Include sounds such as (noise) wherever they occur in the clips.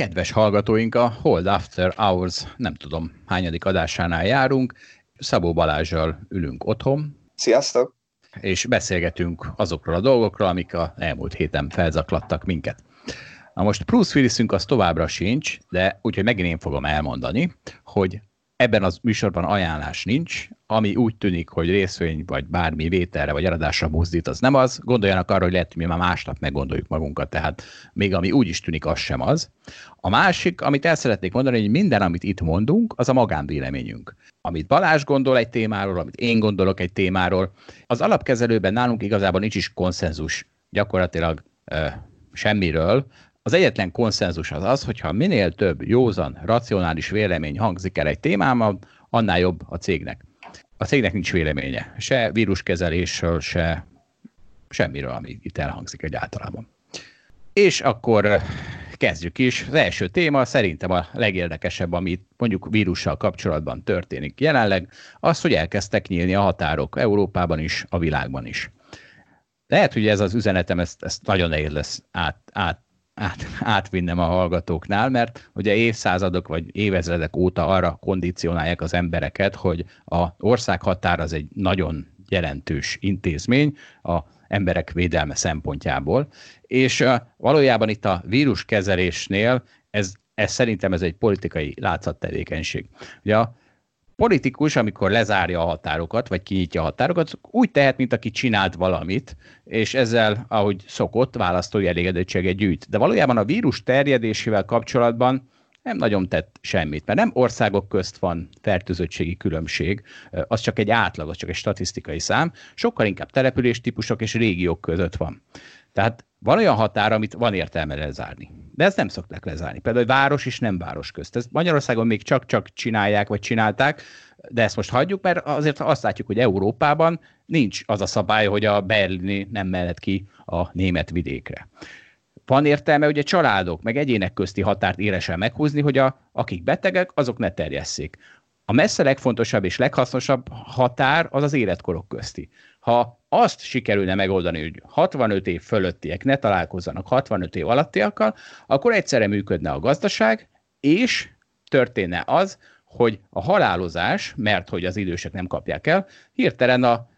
Kedves hallgatóink, a Hold After Hours nem tudom hányadik adásánál járunk. Szabó Balázsjal ülünk otthon. Sziasztok! És beszélgetünk azokról a dolgokról, amik a elmúlt héten felzaklattak minket. Na most Bruce Willisünk az továbbra sincs, de úgyhogy megint én fogom elmondani, hogy ebben az műsorban ajánlás nincs, ami úgy tűnik, hogy részvény vagy bármi vételre vagy eladásra mozdít, az nem az. Gondoljanak arra, hogy lehet, hogy mi már másnap meggondoljuk magunkat, tehát még ami úgy is tűnik, az sem az. A másik, amit el szeretnék mondani, hogy minden, amit itt mondunk, az a magánvéleményünk. Amit Balázs gondol egy témáról, amit én gondolok egy témáról, az alapkezelőben nálunk igazából nincs is konszenzus gyakorlatilag semmiről, az egyetlen konszenzus az az, hogyha minél több józan, racionális vélemény hangzik el egy témában, annál jobb a cégnek. A cégnek nincs véleménye, se víruskezelésről, se semmiről, ami itt elhangzik egyáltalában. És akkor kezdjük is. Az első téma szerintem a legérdekesebb, amit mondjuk vírussal kapcsolatban történik jelenleg, az, hogy elkezdtek nyílni a határok Európában is, a világban is. Lehet, hogy ez az üzenetem, ezt, ezt nagyon nehéz lesz át, át át, átvinnem a hallgatóknál, mert ugye évszázadok vagy évezredek óta arra kondicionálják az embereket, hogy a országhatár az egy nagyon jelentős intézmény a emberek védelme szempontjából, és valójában itt a víruskezelésnél ez, ez szerintem ez egy politikai látszattevékenység. Ugye a politikus, amikor lezárja a határokat, vagy kinyitja a határokat, úgy tehet, mint aki csinált valamit, és ezzel, ahogy szokott, választói elégedettséget gyűjt. De valójában a vírus terjedésével kapcsolatban nem nagyon tett semmit, mert nem országok közt van fertőzöttségi különbség, az csak egy átlag, az csak egy statisztikai szám, sokkal inkább településtípusok és régiók között van. Tehát van olyan határ, amit van értelme lezárni. De ezt nem szokták lezárni. Például város és nem város közt. Ezt Magyarországon még csak-csak csinálják, vagy csinálták, de ezt most hagyjuk, mert azért azt látjuk, hogy Európában nincs az a szabály, hogy a berlini nem mehet ki a német vidékre. Van értelme ugye családok, meg egyének közti határt éresen meghúzni, hogy a, akik betegek, azok ne terjesszék. A messze legfontosabb és leghasznosabb határ az az életkorok közti. Ha azt sikerülne megoldani, hogy 65 év fölöttiek ne találkozzanak 65 év alattiakkal, akkor egyszerre működne a gazdaság, és történne az, hogy a halálozás, mert hogy az idősek nem kapják el, hirtelen a,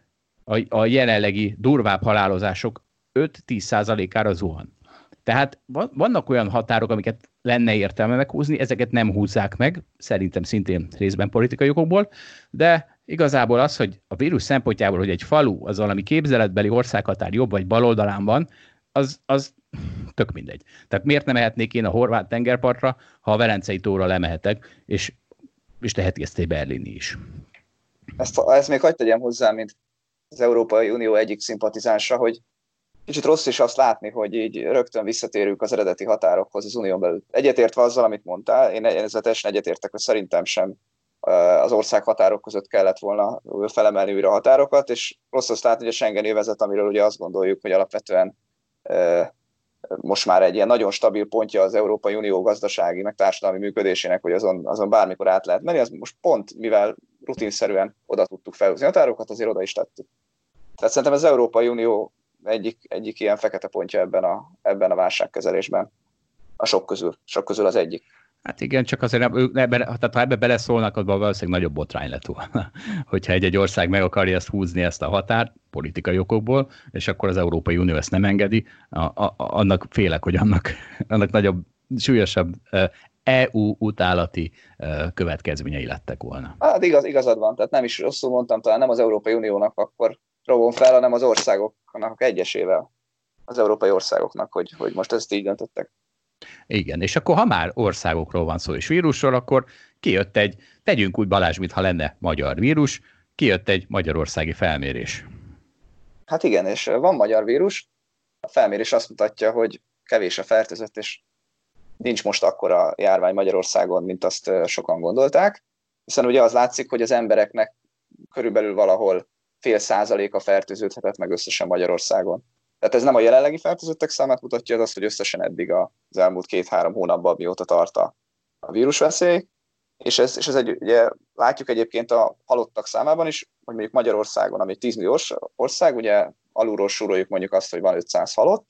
a, a jelenlegi durvább halálozások 5-10%-ára zuhan. Tehát vannak olyan határok, amiket lenne értelme meghúzni, ezeket nem húzzák meg, szerintem szintén részben politikai okokból, de igazából az, hogy a vírus szempontjából, hogy egy falu az valami képzeletbeli országhatár jobb vagy bal oldalán van, az, az tök mindegy. Tehát miért nem mehetnék én a horvát tengerpartra, ha a Velencei tóra lemehetek, és, és teheti ezt egy berlini is. Ezt, ezt még hagyd tegyem hozzá, mint az Európai Unió egyik szimpatizánsa, hogy kicsit rossz is azt látni, hogy így rögtön visszatérünk az eredeti határokhoz az unión belül. Egyetértve azzal, amit mondtál, én ezzel teljesen egyetértek, hogy szerintem sem az ország határok között kellett volna felemelni újra a határokat, és rossz azt látni, hogy a Schengen övezet, amiről ugye azt gondoljuk, hogy alapvetően most már egy ilyen nagyon stabil pontja az Európai Unió gazdasági, meg társadalmi működésének, hogy azon, azon bármikor át lehet menni, az most pont, mivel rutinszerűen oda tudtuk felhúzni a határokat, azért oda is tettük. Tehát szerintem az Európai Unió egyik, egyik ilyen fekete pontja ebben a, ebben a válságkezelésben. A sok közül. Sok közül az egyik. Hát igen, csak azért ők, ebben, tehát ha ebbe beleszólnak, akkor valószínűleg nagyobb botrány lett volna, (laughs) hogyha egy-egy ország meg akarja ezt húzni, ezt a határt, politikai okokból, és akkor az Európai Unió ezt nem engedi, a, a, annak félek, hogy annak, (laughs) annak nagyobb, súlyosabb EU utálati következményei lettek volna. Hát igaz, igazad van, tehát nem is rosszul mondtam, talán nem az Európai Uniónak akkor robom fel, hanem az országoknak egyesével, az európai országoknak, hogy, hogy most ezt így döntöttek. Igen, és akkor ha már országokról van szó és vírusról, akkor kijött egy, tegyünk úgy Balázs, mintha lenne magyar vírus, kijött egy magyarországi felmérés. Hát igen, és van magyar vírus, a felmérés azt mutatja, hogy kevés a fertőzött, és nincs most akkora járvány Magyarországon, mint azt sokan gondolták, hiszen ugye az látszik, hogy az embereknek körülbelül valahol fél százaléka fertőződhetett meg összesen Magyarországon. Tehát ez nem a jelenlegi fertőzöttek számát mutatja, ez az, hogy összesen eddig az elmúlt két-három hónapban mióta tart a, vírusveszély, és ez, és ez egy, ugye látjuk egyébként a halottak számában is, hogy mondjuk Magyarországon, ami egy 10 milliós ország, ugye alulról súroljuk mondjuk azt, hogy van 500 halott,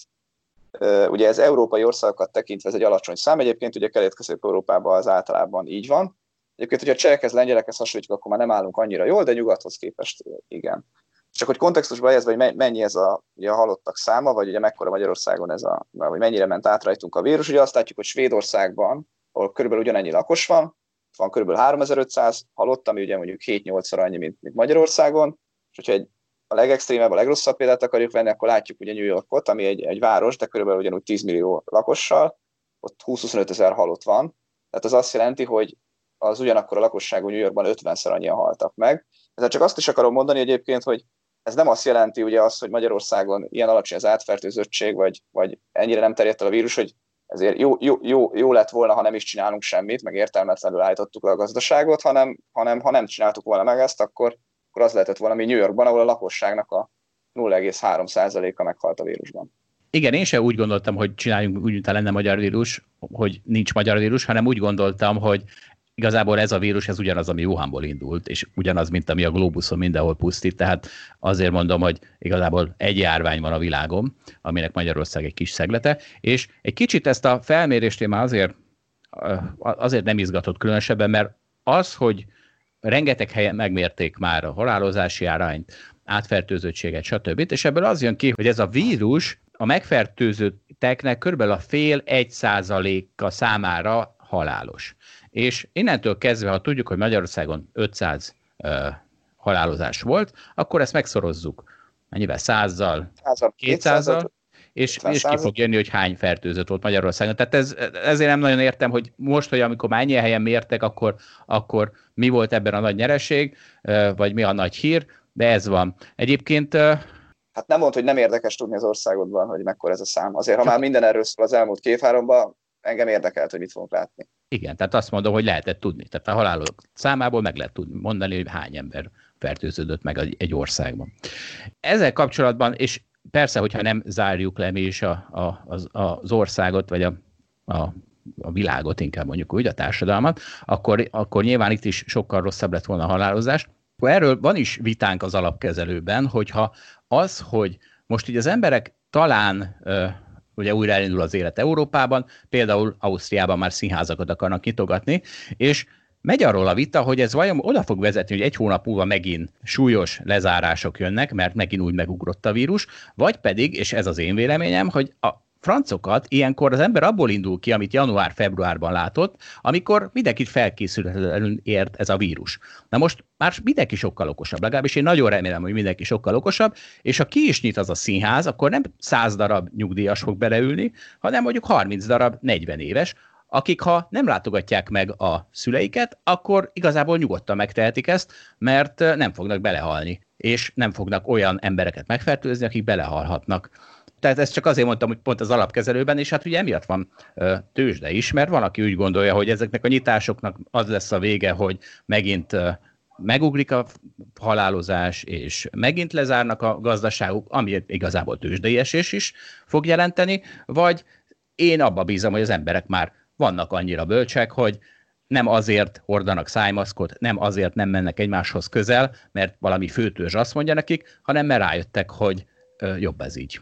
Ugye ez európai országokat tekintve ez egy alacsony szám, egyébként ugye Kelet-Közép-Európában az általában így van. Egyébként, hogyha csehekhez, lengyelekhez hasonlítjuk, akkor már nem állunk annyira jól, de nyugathoz képest igen. Csak hogy kontextusba helyezve, hogy mennyi ez a, ugye a halottak száma, vagy ugye mekkora Magyarországon ez a, vagy mennyire ment át rajtunk a vírus, ugye azt látjuk, hogy Svédországban, ahol körülbelül ugyanennyi lakos van, van kb. 3500 halott, ami ugye mondjuk 7-8-szor annyi, mint, mint Magyarországon, és hogyha egy a legextrémebb, a legrosszabb példát akarjuk venni, akkor látjuk ugye New Yorkot, ami egy, egy város, de körülbelül ugyanúgy 10 millió lakossal, ott 20-25 ezer halott van. Tehát az azt jelenti, hogy az ugyanakkor a lakosságú New Yorkban 50-szer annyian haltak meg. Tehát csak azt is akarom mondani egyébként, hogy ez nem azt jelenti ugye azt, hogy Magyarországon ilyen alacsony az átfertőzöttség, vagy, vagy ennyire nem terjedt el a vírus, hogy ezért jó, jó, jó, jó lett volna, ha nem is csinálunk semmit, meg értelmetlenül állítottuk le a gazdaságot, hanem, hanem ha nem csináltuk volna meg ezt, akkor, akkor az lehetett volna, mi New Yorkban, ahol a lakosságnak a 0,3%-a meghalt a vírusban. Igen, én sem úgy gondoltam, hogy csináljunk úgy, mint lenne magyar vírus, hogy nincs magyar vírus, hanem úgy gondoltam, hogy igazából ez a vírus, ez ugyanaz, ami Wuhanból indult, és ugyanaz, mint ami a globuszon mindenhol pusztít, tehát azért mondom, hogy igazából egy járvány van a világon, aminek Magyarország egy kis szeglete, és egy kicsit ezt a felmérést én már azért, azért nem izgatott különösebben, mert az, hogy rengeteg helyen megmérték már a halálozási arányt, átfertőzöttséget, stb. És ebből az jön ki, hogy ez a vírus a megfertőzötteknek körülbelül a fél egy százaléka számára halálos. És innentől kezdve, ha tudjuk, hogy Magyarországon 500 uh, halálozás volt, akkor ezt megszorozzuk. Mennyivel? Százzal? 200-zal? és, és ki fog jönni, hogy hány fertőzött volt Magyarországon. Tehát ez, ezért nem nagyon értem, hogy most, hogy amikor már ennyi helyen mértek, akkor, akkor mi volt ebben a nagy nyereség, vagy mi a nagy hír, de ez van. Egyébként Hát nem mond, hogy nem érdekes tudni az országodban, hogy mekkora ez a szám. Azért, ha már minden erről szól az elmúlt két-háromban, engem érdekelt, hogy mit fogunk látni. Igen, tehát azt mondom, hogy lehetett tudni. Tehát a halálok számából meg lehet tudni, mondani, hogy hány ember fertőződött meg egy országban. Ezzel kapcsolatban, és persze, hogyha nem zárjuk le mi is a, a, az, az országot, vagy a, a, a világot, inkább mondjuk úgy, a társadalmat, akkor, akkor nyilván itt is sokkal rosszabb lett volna a halálozás. Erről van is vitánk az alapkezelőben, hogyha az, hogy most így az emberek talán ugye újra elindul az élet Európában, például Ausztriában már színházakat akarnak nyitogatni, és megy arról a vita, hogy ez vajon oda fog vezetni, hogy egy hónap múlva megint súlyos lezárások jönnek, mert megint úgy megugrott a vírus, vagy pedig, és ez az én véleményem, hogy a francokat ilyenkor az ember abból indul ki, amit január-februárban látott, amikor mindenkit felkészületlenül ért ez a vírus. Na most már mindenki sokkal okosabb, legalábbis én nagyon remélem, hogy mindenki sokkal okosabb, és ha ki is nyit az a színház, akkor nem 100 darab nyugdíjas fog beleülni, hanem mondjuk 30 darab 40 éves, akik ha nem látogatják meg a szüleiket, akkor igazából nyugodtan megtehetik ezt, mert nem fognak belehalni, és nem fognak olyan embereket megfertőzni, akik belehalhatnak. Tehát ezt csak azért mondtam, hogy pont az alapkezelőben, és hát ugye emiatt van tőzsde is, mert van, aki úgy gondolja, hogy ezeknek a nyitásoknak az lesz a vége, hogy megint megugrik a halálozás, és megint lezárnak a gazdaságuk, ami igazából tőzsdei esés is fog jelenteni, vagy én abba bízom, hogy az emberek már vannak annyira bölcsek, hogy nem azért hordanak szájmaszkot, nem azért nem mennek egymáshoz közel, mert valami főtőzs azt mondja nekik, hanem mert rájöttek, hogy jobb ez így.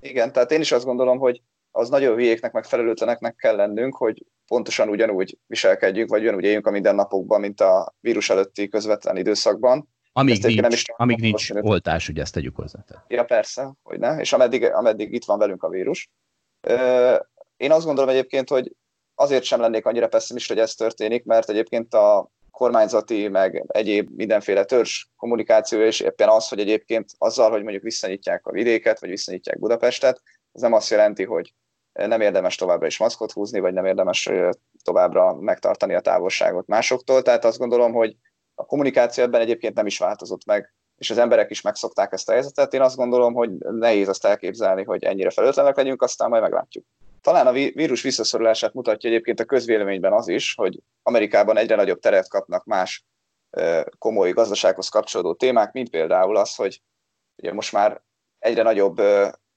Igen, tehát én is azt gondolom, hogy az nagyon hülyéknek, meg felelőtleneknek kell lennünk, hogy pontosan ugyanúgy viselkedjünk, vagy ugyanúgy éljünk a mindennapokban, mint a vírus előtti közvetlen időszakban. Amíg nincs, nem is amíg nincs oltás, ugye ezt tegyük hozzá. Ja, persze, hogy ne, és ameddig, ameddig itt van velünk a vírus. Én azt gondolom egyébként, hogy azért sem lennék annyira pessimista, hogy ez történik, mert egyébként a kormányzati, meg egyéb mindenféle törzs kommunikáció, és éppen az, hogy egyébként azzal, hogy mondjuk visszanyitják a vidéket, vagy visszanyitják Budapestet, ez nem azt jelenti, hogy nem érdemes továbbra is maszkot húzni, vagy nem érdemes továbbra megtartani a távolságot másoktól. Tehát azt gondolom, hogy a kommunikáció ebben egyébként nem is változott meg, és az emberek is megszokták ezt a helyzetet. Én azt gondolom, hogy nehéz azt elképzelni, hogy ennyire felőtlenek legyünk, aztán majd meglátjuk. Talán a vírus visszaszorulását mutatja egyébként a közvéleményben az is, hogy Amerikában egyre nagyobb teret kapnak más komoly gazdasághoz kapcsolódó témák, mint például az, hogy ugye most már egyre nagyobb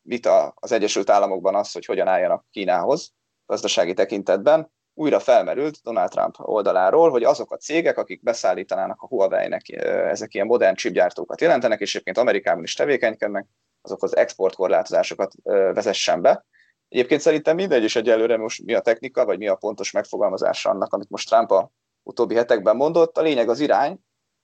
vita az Egyesült Államokban az, hogy hogyan álljanak Kínához gazdasági tekintetben, újra felmerült Donald Trump oldaláról, hogy azok a cégek, akik beszállítanának a Huawei-nek, ezek ilyen modern chipgyártókat jelentenek, és egyébként Amerikában is tevékenykednek, azok az exportkorlátozásokat vezessen be, Egyébként szerintem mindegy is egyelőre most mi a technika, vagy mi a pontos megfogalmazása annak, amit most Trump a utóbbi hetekben mondott. A lényeg az irány,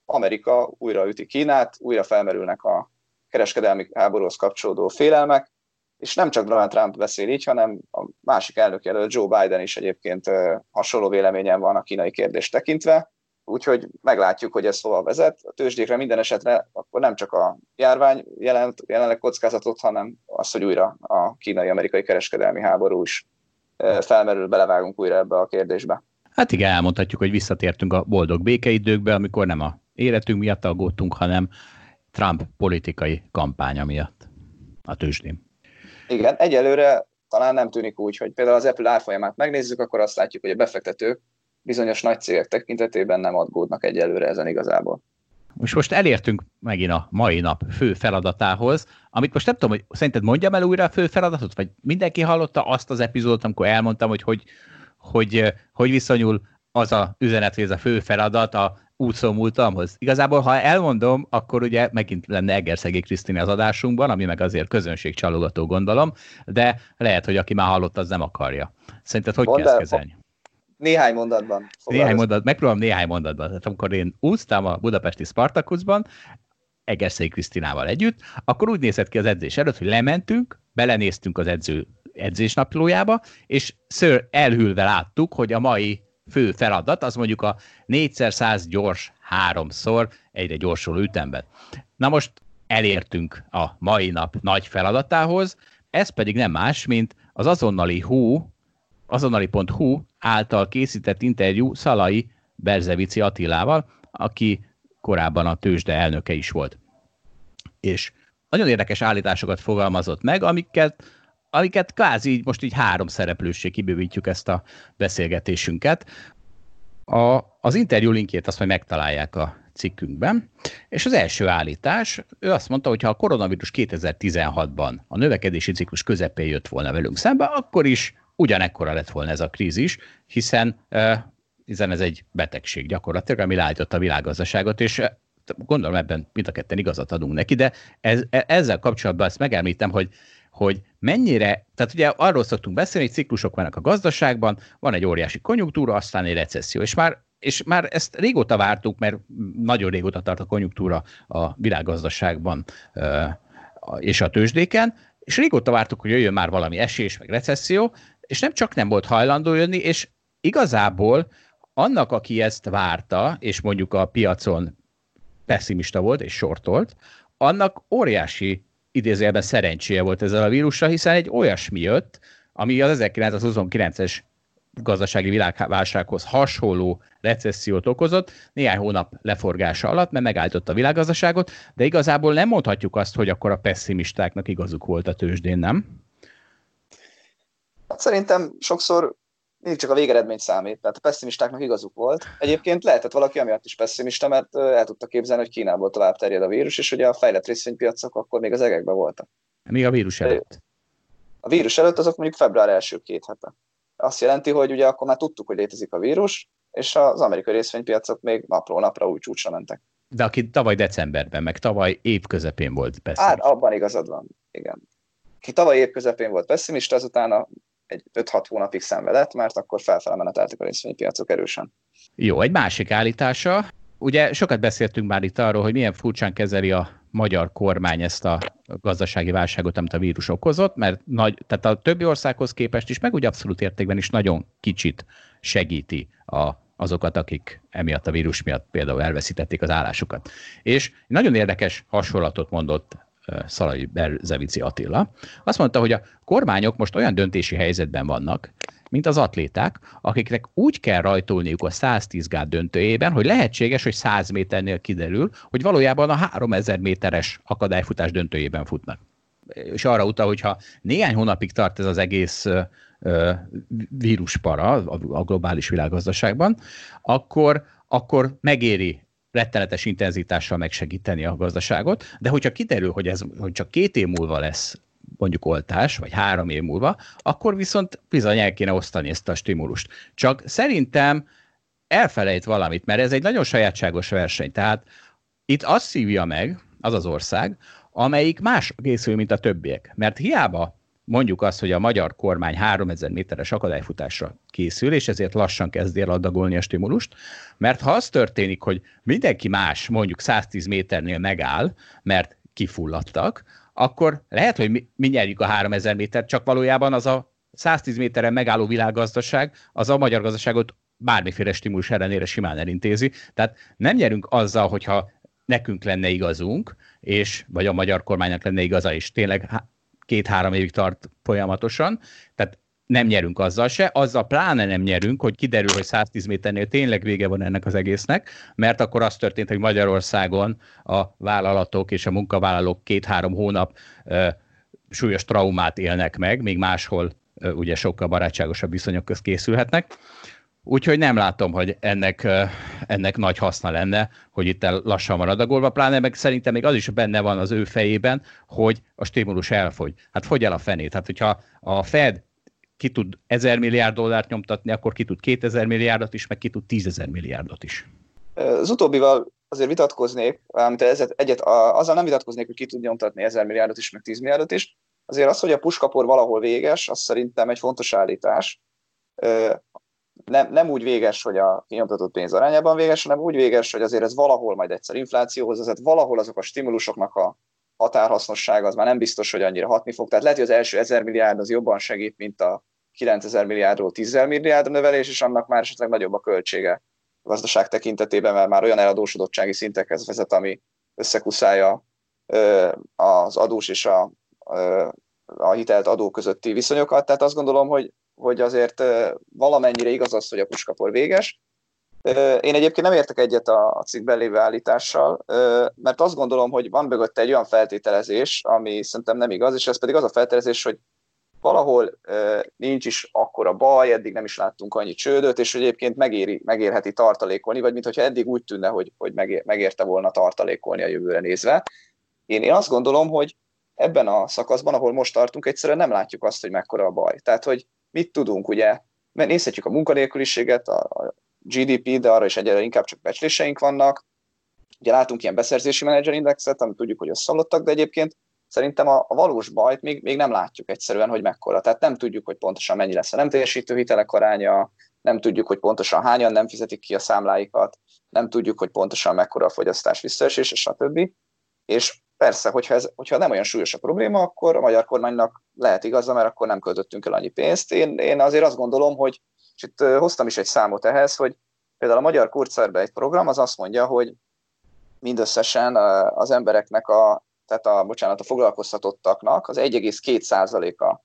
Amerika újra üti Kínát, újra felmerülnek a kereskedelmi háborúhoz kapcsolódó félelmek, és nem csak Donald Trump beszél így, hanem a másik elnök jelölt Joe Biden is egyébként hasonló véleményen van a kínai kérdést tekintve, úgyhogy meglátjuk, hogy ez hova vezet. A tőzsdékre minden esetre akkor nem csak a járvány jelent jelenleg kockázatot, hanem az, hogy újra a kínai-amerikai kereskedelmi háború is felmerül, belevágunk újra ebbe a kérdésbe. Hát igen, elmondhatjuk, hogy visszatértünk a boldog békeidőkbe, amikor nem a életünk miatt aggódtunk, hanem Trump politikai kampánya miatt a tőzsdén. Igen, egyelőre talán nem tűnik úgy, hogy például az Apple árfolyamát megnézzük, akkor azt látjuk, hogy a befektetők bizonyos nagy cégek tekintetében nem aggódnak egyelőre ezen igazából. Most most elértünk megint a mai nap fő feladatához, amit most nem tudom, hogy szerinted mondjam el újra a fő feladatot, vagy mindenki hallotta azt az epizódot, amikor elmondtam, hogy hogy, hogy, hogy viszonyul az a üzenet, hogy ez a fő feladat a útszó múltamhoz. Igazából, ha elmondom, akkor ugye megint lenne Egerszegi Krisztina az adásunkban, ami meg azért közönségcsalogató gondolom, de lehet, hogy aki már hallott, az nem akarja. Szerinted hogy Mondd kell kezelni? Néhány mondatban. Néhány mondat, megpróbálom néhány mondatban. Tehát amikor én úsztam a budapesti Spartakuszban, Egerszegi Krisztinával együtt, akkor úgy nézett ki az edzés előtt, hogy lementünk, belenéztünk az edző edzésnaplójába, és ször elhűlve láttuk, hogy a mai fő feladat, az mondjuk a 4x100 gyors háromszor egyre gyorsuló ütemben. Na most elértünk a mai nap nagy feladatához, ez pedig nem más, mint az azonnali hú, azonnali.hu által készített interjú Szalai Berzevici Attilával, aki korábban a tőzsde elnöke is volt. És nagyon érdekes állításokat fogalmazott meg, amiket amiket kvázi így most így három szereplősség kibővítjük ezt a beszélgetésünket. A, az interjú linkjét azt majd megtalálják a cikkünkben, és az első állítás, ő azt mondta, hogy ha a koronavírus 2016-ban a növekedési ciklus közepén jött volna velünk szembe, akkor is ugyanekkora lett volna ez a krízis, hiszen, hiszen ez egy betegség gyakorlatilag, ami leállította a világgazdaságot, és gondolom ebben mind a ketten igazat adunk neki, de ez, e, ezzel kapcsolatban ezt megemlítem, hogy hogy mennyire, tehát ugye arról szoktunk beszélni, hogy ciklusok vannak a gazdaságban, van egy óriási konjunktúra, aztán egy recesszió, és már és már ezt régóta vártuk, mert nagyon régóta tart a konjunktúra a világgazdaságban és a tőzsdéken, és régóta vártuk, hogy jöjjön már valami esés, meg recesszió, és nem csak nem volt hajlandó jönni, és igazából annak, aki ezt várta, és mondjuk a piacon pessimista volt és sortolt, annak óriási idézőjelben szerencséje volt ezzel a vírussal, hiszen egy olyasmi jött, ami az 1929-es gazdasági világválsághoz hasonló recessziót okozott, néhány hónap leforgása alatt, mert megállította a világgazdaságot, de igazából nem mondhatjuk azt, hogy akkor a pessimistáknak igazuk volt a tőzsdén, nem? Hát szerintem sokszor mindig csak a végeredmény számít, tehát a pessimistáknak igazuk volt. Egyébként lehetett valaki amiatt is pessimista, mert el tudta képzelni, hogy Kínából tovább terjed a vírus, és ugye a fejlett részvénypiacok akkor még az egekben voltak. Mi a vírus előtt? A vírus előtt azok mondjuk február első két hete. Azt jelenti, hogy ugye akkor már tudtuk, hogy létezik a vírus, és az amerikai részvénypiacok még napról napra új csúcsra mentek. De aki tavaly decemberben, meg tavaly év közepén volt pessimista. Hát abban igazad van, igen. Ki tavaly év közepén volt pessimista, azután egy 5-6 hónapig szenvedett, mert akkor felfele meneteltek a részvénypiacok erősen. Jó, egy másik állítása. Ugye sokat beszéltünk már itt arról, hogy milyen furcsán kezeli a magyar kormány ezt a gazdasági válságot, amit a vírus okozott, mert nagy, tehát a többi országhoz képest is, meg úgy abszolút értékben is nagyon kicsit segíti a, azokat, akik emiatt a vírus miatt például elveszítették az állásukat. És nagyon érdekes hasonlatot mondott Szalai Berzevici Attila, azt mondta, hogy a kormányok most olyan döntési helyzetben vannak, mint az atléták, akiknek úgy kell rajtolniuk a 110 gát döntőjében, hogy lehetséges, hogy 100 méternél kiderül, hogy valójában a 3000 méteres akadályfutás döntőjében futnak. És arra utal, hogyha néhány hónapig tart ez az egész víruspara a globális világgazdaságban, akkor, akkor megéri rettenetes intenzitással megsegíteni a gazdaságot, de hogyha kiderül, hogy ez hogy csak két év múlva lesz mondjuk oltás, vagy három év múlva, akkor viszont bizony el kéne osztani ezt a stimulust. Csak szerintem elfelejt valamit, mert ez egy nagyon sajátságos verseny. Tehát itt azt szívja meg az az ország, amelyik más készül, mint a többiek. Mert hiába mondjuk azt, hogy a magyar kormány 3000 méteres akadályfutásra készül, és ezért lassan kezdi el adagolni a stimulust, mert ha az történik, hogy mindenki más mondjuk 110 méternél megáll, mert kifulladtak, akkor lehet, hogy mi, mi nyerjük a 3000 métert, csak valójában az a 110 méteren megálló világgazdaság, az a magyar gazdaságot bármiféle stimulus ellenére simán elintézi. Tehát nem nyerünk azzal, hogyha nekünk lenne igazunk, és vagy a magyar kormánynak lenne igaza, és tényleg két-három évig tart folyamatosan, tehát nem nyerünk azzal se, azzal pláne nem nyerünk, hogy kiderül, hogy 110 méternél tényleg vége van ennek az egésznek, mert akkor az történt, hogy Magyarországon a vállalatok és a munkavállalók két-három hónap ö, súlyos traumát élnek meg, még máshol ö, ugye sokkal barátságosabb viszonyok közt készülhetnek. Úgyhogy nem látom, hogy ennek, ennek nagy haszna lenne, hogy itt lassan van adagolva, pláne meg szerintem még az is benne van az ő fejében, hogy a stimulus elfogy. Hát fogy el a fenét. Hát hogyha a Fed ki tud 1000 milliárd dollárt nyomtatni, akkor ki tud 2000 milliárdot is, meg ki tud 10 milliárdot is. Az utóbbival azért vitatkoznék, amit egyet, azzal nem vitatkoznék, hogy ki tud nyomtatni 1000 milliárdot is, meg 10 milliárdot is. Azért az, hogy a puskapor valahol véges, az szerintem egy fontos állítás nem, nem úgy véges, hogy a kinyomtatott pénz arányában véges, hanem úgy véges, hogy azért ez valahol majd egyszer inflációhoz vezet, valahol azok a stimulusoknak a határhasznossága az már nem biztos, hogy annyira hatni fog. Tehát lehet, hogy az első 1000 milliárd az jobban segít, mint a 9000 milliárdról 10 milliárd növelés, és annak már esetleg nagyobb a költsége a gazdaság tekintetében, mert már olyan eladósodottsági szintekhez vezet, ami összekuszálja az adós és a, a hitelt adó közötti viszonyokat. Tehát azt gondolom, hogy hogy azért valamennyire igaz az, hogy a puskapor véges. Én egyébként nem értek egyet a cikkben lévő állítással, mert azt gondolom, hogy van mögött egy olyan feltételezés, ami szerintem nem igaz, és ez pedig az a feltételezés, hogy valahol nincs is akkora baj, eddig nem is láttunk annyi csődöt, és egyébként megéri, megérheti tartalékolni, vagy mintha eddig úgy tűnne, hogy, hogy megér, megérte volna tartalékolni a jövőre nézve. Én, én azt gondolom, hogy ebben a szakaszban, ahol most tartunk, egyszerűen nem látjuk azt, hogy mekkora a baj. Tehát, hogy mit tudunk, ugye, mert nézhetjük a munkanélküliséget, a GDP, de arra is egyre inkább csak becsléseink vannak. Ugye látunk ilyen beszerzési indexet, amit tudjuk, hogy összeomlottak, de egyébként szerintem a, a valós bajt még, még nem látjuk egyszerűen, hogy mekkora. Tehát nem tudjuk, hogy pontosan mennyi lesz a nem teljesítő hitelek aránya, nem tudjuk, hogy pontosan hányan nem fizetik ki a számláikat, nem tudjuk, hogy pontosan mekkora a fogyasztás visszaesése, stb. És persze, hogyha, ez, hogyha nem olyan súlyos a probléma, akkor a magyar kormánynak lehet igaza, mert akkor nem költöttünk el annyi pénzt. Én, én azért azt gondolom, hogy, és itt hoztam is egy számot ehhez, hogy például a Magyar egy program az azt mondja, hogy mindösszesen az embereknek a, tehát a, bocsánat, a foglalkoztatottaknak az 1,2%-a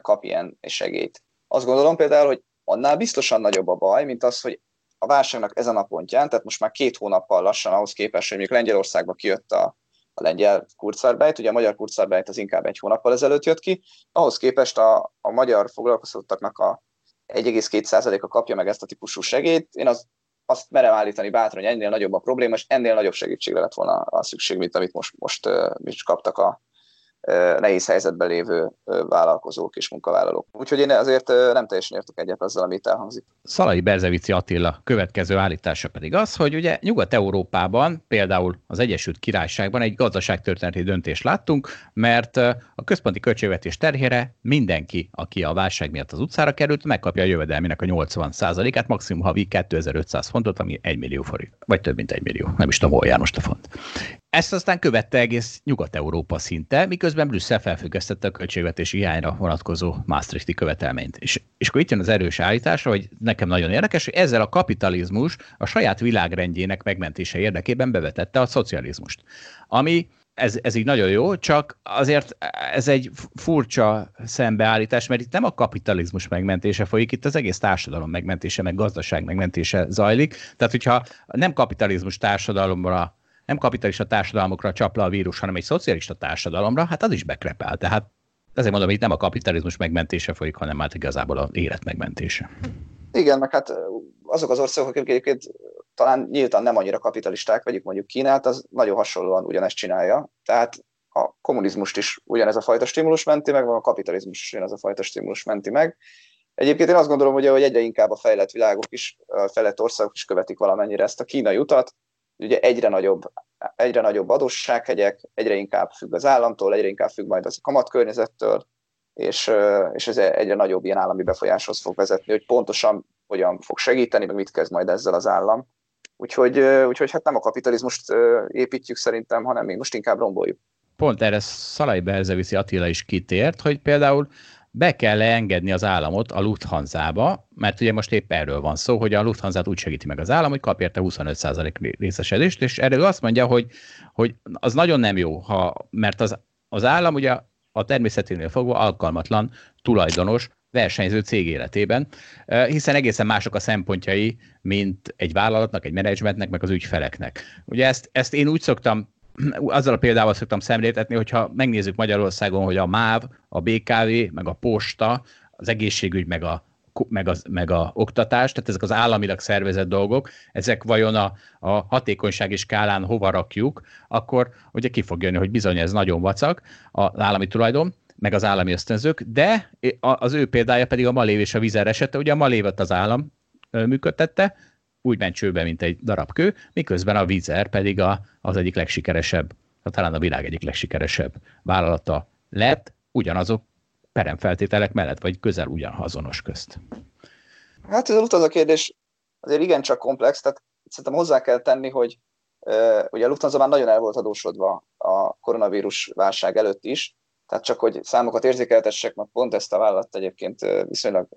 kap ilyen segélyt. Azt gondolom például, hogy annál biztosan nagyobb a baj, mint az, hogy a válságnak ezen a pontján, tehát most már két hónappal lassan ahhoz képest, hogy még Lengyelországba kijött a, a lengyel Kurzarbeit, ugye a magyar Kurzarbeit az inkább egy hónappal ezelőtt jött ki, ahhoz képest a, a magyar foglalkoztatottaknak a 1,2%-a kapja meg ezt a típusú segélyt. Én az, azt merem állítani bátran, hogy ennél nagyobb a probléma, és ennél nagyobb segítségre lett volna a szükség, mint amit most, most, most kaptak a, nehéz helyzetben lévő vállalkozók és munkavállalók. Úgyhogy én azért nem teljesen értek egyet azzal, amit elhangzik. Szalai Berzevici Attila következő állítása pedig az, hogy ugye Nyugat-Európában, például az Egyesült Királyságban egy gazdaságtörténeti döntést láttunk, mert a központi költségvetés terhére mindenki, aki a válság miatt az utcára került, megkapja a jövedelmének a 80%-át, maximum havi 2500 fontot, ami 1 millió forint, vagy több mint 1 millió, nem is tudom, hol jár most a font. Ezt aztán követte egész Nyugat-Európa szinte, miközben Brüsszel felfüggesztette a költségvetési hiányra vonatkozó Maastrichti követelményt. És, és akkor itt jön az erős állítás, hogy nekem nagyon érdekes, hogy ezzel a kapitalizmus a saját világrendjének megmentése érdekében bevetette a szocializmust. Ami ez, ez így nagyon jó, csak azért ez egy furcsa szembeállítás, mert itt nem a kapitalizmus megmentése folyik, itt az egész társadalom megmentése, meg gazdaság megmentése zajlik. Tehát, hogyha nem kapitalizmus társadalomra nem kapitalista társadalmokra csap le a vírus, hanem egy szocialista társadalomra, hát az is bekrepel. Tehát ezért mondom, hogy itt nem a kapitalizmus megmentése folyik, hanem már igazából az élet megmentése. Igen, meg hát azok az országok, akik egyébként talán nyíltan nem annyira kapitalisták, vegyük mondjuk Kínát, az nagyon hasonlóan ugyanezt csinálja. Tehát a kommunizmust is ugyanez a fajta stimulus menti meg, a kapitalizmus is ugyanez a fajta stimulus menti meg. Egyébként én azt gondolom, hogy egyre inkább a fejlett világok is, a fejlett országok is követik valamennyire ezt a kínai utat, ugye egyre nagyobb, egyre nagyobb adóssághegyek, egyre inkább függ az államtól, egyre inkább függ majd az a kamatkörnyezettől, és, és ez egyre nagyobb ilyen állami befolyáshoz fog vezetni, hogy pontosan hogyan fog segíteni, meg mit kezd majd ezzel az állam. Úgyhogy, úgyhogy hát nem a kapitalizmust építjük szerintem, hanem mi most inkább romboljuk. Pont erre Szalai Berzeviszi Attila is kitért, hogy például be kell engedni az államot a Lufthansa-ba, mert ugye most épp erről van szó, hogy a Lufthansa úgy segíti meg az állam, hogy kap érte 25% részesedést, és erről azt mondja, hogy, hogy az nagyon nem jó, ha, mert az, az állam ugye a természeténél fogva alkalmatlan tulajdonos versenyző cég életében, hiszen egészen mások a szempontjai, mint egy vállalatnak, egy menedzsmentnek, meg az ügyfeleknek. Ugye ezt, ezt én úgy szoktam azzal a példával szoktam szemléltetni, hogyha megnézzük Magyarországon, hogy a MÁV, a BKV, meg a posta, az egészségügy, meg a meg, az, meg a oktatás, tehát ezek az államilag szervezett dolgok, ezek vajon a, a hatékonysági skálán hova rakjuk, akkor ugye ki fog jönni, hogy bizony ez nagyon vacak az állami tulajdon, meg az állami ösztönzők, de az ő példája pedig a Malév és a Vizer esete, ugye a Malévet az állam működtette, úgy ment csőbe, mint egy darab kő, miközben a Vizer pedig a, az egyik legsikeresebb, talán a világ egyik legsikeresebb vállalata lett, ugyanazok peremfeltételek mellett, vagy közel ugyanazonos közt. Hát ez a kérdés azért igencsak komplex, tehát szerintem hozzá kell tenni, hogy uh, ugye a Lufthansa már nagyon el volt adósodva a koronavírus válság előtt is, tehát csak, hogy számokat érzékeltessek, mert pont ezt a vállalat egyébként viszonylag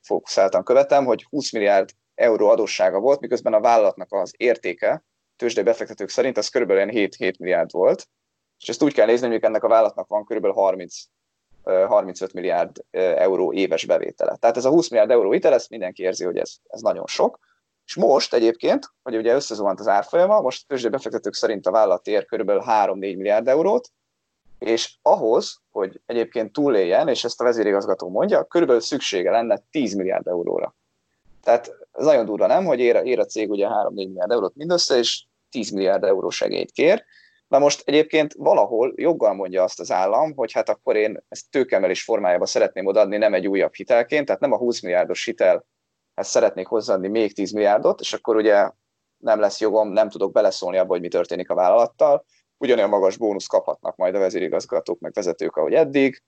fókuszáltan követem, hogy 20 milliárd euró adóssága volt, miközben a vállalatnak az értéke tőzsdei befektetők szerint az kb. 7-7 milliárd volt, és ezt úgy kell nézni, hogy ennek a vállalatnak van kb. 30 35 milliárd euró éves bevétele. Tehát ez a 20 milliárd euró hitel, ezt mindenki érzi, hogy ez, ez nagyon sok. És most egyébként, hogy ugye összezovant az árfolyama, most tőzsdei befektetők szerint a vállalat ér kb. 3-4 milliárd eurót, és ahhoz, hogy egyébként túléljen, és ezt a vezérigazgató mondja, körülbelül szüksége lenne 10 milliárd euróra. Tehát ez nagyon durva, nem, hogy ér, ér a cég ugye 3-4 milliárd eurót mindössze, és 10 milliárd euró segélyt kér. Na most egyébként valahol joggal mondja azt az állam, hogy hát akkor én ezt tőkemelés formájában szeretném odaadni, nem egy újabb hitelként, tehát nem a 20 milliárdos hitel, ezt szeretnék hozzáadni még 10 milliárdot, és akkor ugye nem lesz jogom, nem tudok beleszólni abba, hogy mi történik a vállalattal, ugyanolyan magas bónusz kaphatnak majd a vezérigazgatók, meg vezetők, ahogy eddig,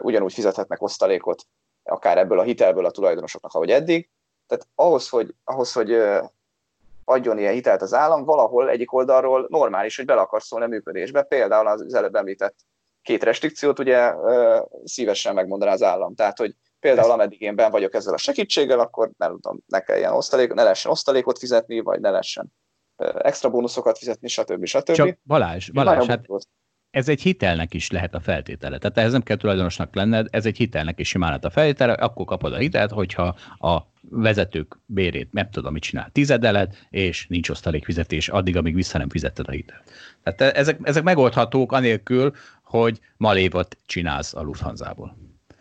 ugyanúgy fizethetnek osztalékot akár ebből a hitelből a tulajdonosoknak, ahogy eddig, tehát ahhoz, hogy, ahhoz, hogy adjon ilyen hitelt az állam, valahol egyik oldalról normális, hogy bele akar szólni a működésbe. Például az előbb említett két restrikciót ugye szívesen megmondaná az állam. Tehát, hogy például ameddig én ben vagyok ezzel a segítséggel, akkor ne, tudom, ne kelljen osztalék, ne lehessen osztalékot fizetni, vagy ne lehessen extra bónuszokat fizetni, stb. stb. Csak Balázs, Balázs, hát ez egy hitelnek is lehet a feltétele. Tehát ez nem kell tulajdonosnak lenned, ez egy hitelnek is simán lehet a feltétele, akkor kapod a hitelt, hogyha a vezetők bérét, nem tudom, mit csinál, tizedeled, és nincs osztalékfizetés addig, amíg vissza nem fizetted a hitelt. Tehát ezek, ezek megoldhatók anélkül, hogy malévot csinálsz a Lufthansa-ból.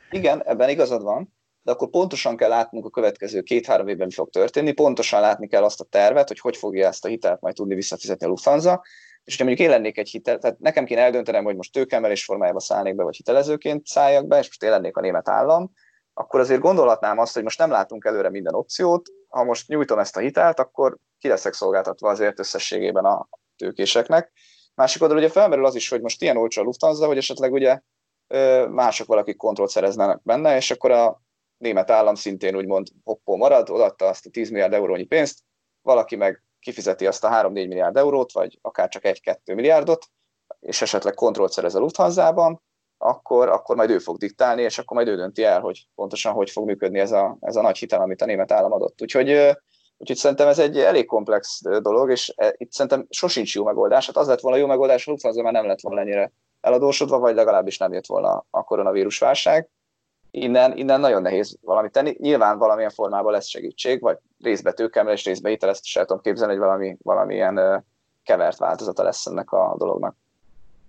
Igen, ebben igazad van, de akkor pontosan kell látnunk a következő két-három évben mi fog történni, pontosan látni kell azt a tervet, hogy hogy fogja ezt a hitelt majd tudni visszafizetni a Lufthansa, és hogyha mondjuk én lennék egy hitel, tehát nekem kéne eldöntenem, hogy most tőkemelés formájába szállnék be, vagy hitelezőként szálljak be, és most én lennék a német állam, akkor azért gondolhatnám azt, hogy most nem látunk előre minden opciót, ha most nyújtom ezt a hitelt, akkor ki leszek szolgáltatva azért összességében a tőkéseknek. Másik oldalon ugye felmerül az is, hogy most ilyen olcsó a Lufthansa, hogy esetleg ugye mások valakik kontrollt szereznek benne, és akkor a német állam szintén úgymond hoppó marad, odaadta azt a 10 milliárd eurónyi pénzt, valaki meg kifizeti azt a 3-4 milliárd eurót, vagy akár csak 1-2 milliárdot, és esetleg kontrollt szerez a Lufthansa-ban, akkor, akkor majd ő fog diktálni, és akkor majd ő dönti el, hogy pontosan hogy fog működni ez a, ez a nagy hitel, amit a német állam adott. Úgyhogy, úgyhogy szerintem ez egy elég komplex dolog, és itt szerintem sosincs jó megoldás. Hát az lett volna jó megoldás, a Lufthansa már nem lett volna ennyire eladósodva, vagy legalábbis nem jött volna a koronavírus válság. Innen, innen nagyon nehéz valamit tenni. Nyilván valamilyen formában lesz segítség, vagy részbe tőkemelés, részbe hitel, ezt is el tudom képzelni, hogy valami, valamilyen kevert változata lesz ennek a dolognak.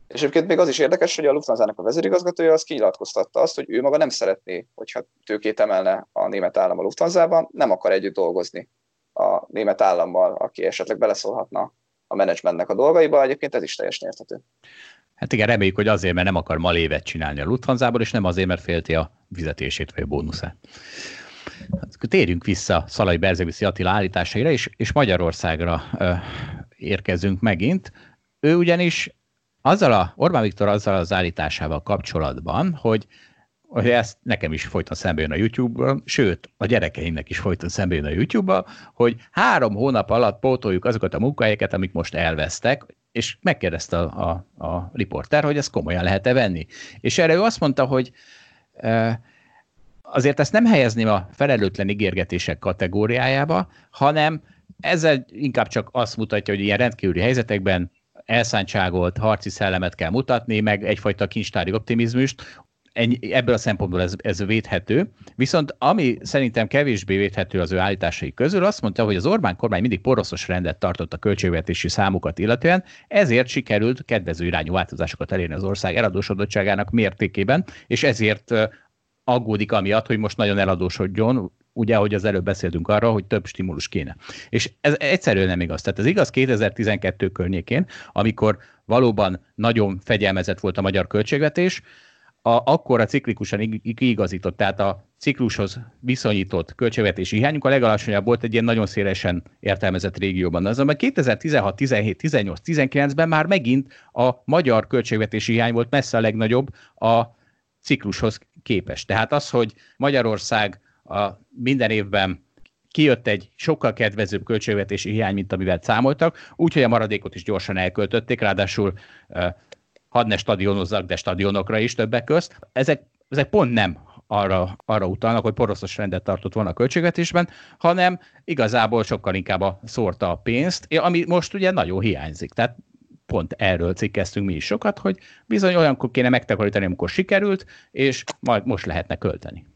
És egyébként még az is érdekes, hogy a Lufthansa-nak a vezérigazgatója az kinyilatkoztatta azt, hogy ő maga nem szeretné, hogyha tőkét emelne a német állam a Lufthansa-ban, nem akar együtt dolgozni a német állammal, aki esetleg beleszólhatna a menedzsmentnek a dolgaiba. Egyébként ez is teljesen érthető. Hát igen, reméljük, hogy azért, mert nem akar malévet csinálni a Lufthansa-ból, és nem azért, mert félti a fizetését vagy a bónuszát. Hát, térjünk vissza Szalai Berzeviszi Attila állításaira, és, és Magyarországra ö, érkezünk megint. Ő ugyanis azzal a, Orbán Viktor azzal az állításával kapcsolatban, hogy hogy ezt nekem is folyton szembe jön a YouTube-ban, sőt, a gyerekeimnek is folyton szembe jön a YouTube-ban, hogy három hónap alatt pótoljuk azokat a munkahelyeket, amik most elvesztek, és megkérdezte a, a, a riporter, hogy ezt komolyan lehet-e venni. És erre ő azt mondta, hogy azért ezt nem helyezném a felelőtlen ígérgetések kategóriájába, hanem ezzel inkább csak azt mutatja, hogy ilyen rendkívüli helyzetekben elszántságolt harci szellemet kell mutatni, meg egyfajta kincstári optimizmust, ennyi, ebből a szempontból ez, ez védhető. Viszont ami szerintem kevésbé védhető az ő állításai közül, azt mondta, hogy az Orbán kormány mindig poroszos rendet tartott a költségvetési számokat illetően, ezért sikerült kedvező irányú változásokat elérni az ország eladósodottságának mértékében, és ezért aggódik amiatt, hogy most nagyon eladósodjon, ugye, ahogy az előbb beszéltünk arra, hogy több stimulus kéne. És ez egyszerűen nem igaz. Tehát ez igaz 2012 környékén, amikor valóban nagyon fegyelmezett volt a magyar költségvetés, a, akkor a ciklikusan kiigazított, tehát a ciklushoz viszonyított költségvetési hiányunk a legalacsonyabb volt egy ilyen nagyon szélesen értelmezett régióban. Azonban 2016, 17, 18, 19-ben már megint a magyar költségvetési hiány volt messze a legnagyobb a ciklushoz képest. Tehát az, hogy Magyarország a minden évben kijött egy sokkal kedvezőbb költségvetési hiány, mint amivel számoltak, úgyhogy a maradékot is gyorsan elköltötték, ráadásul hadd ne stadionozzak, de stadionokra is többek közt. Ezek, ezek pont nem arra, arra utalnak, hogy poroszos rendet tartott volna a költségvetésben, hanem igazából sokkal inkább a szórta a pénzt, ami most ugye nagyon hiányzik. Tehát pont erről cikkeztünk mi is sokat, hogy bizony olyankor kéne megtakarítani, amikor sikerült, és majd most lehetne költeni.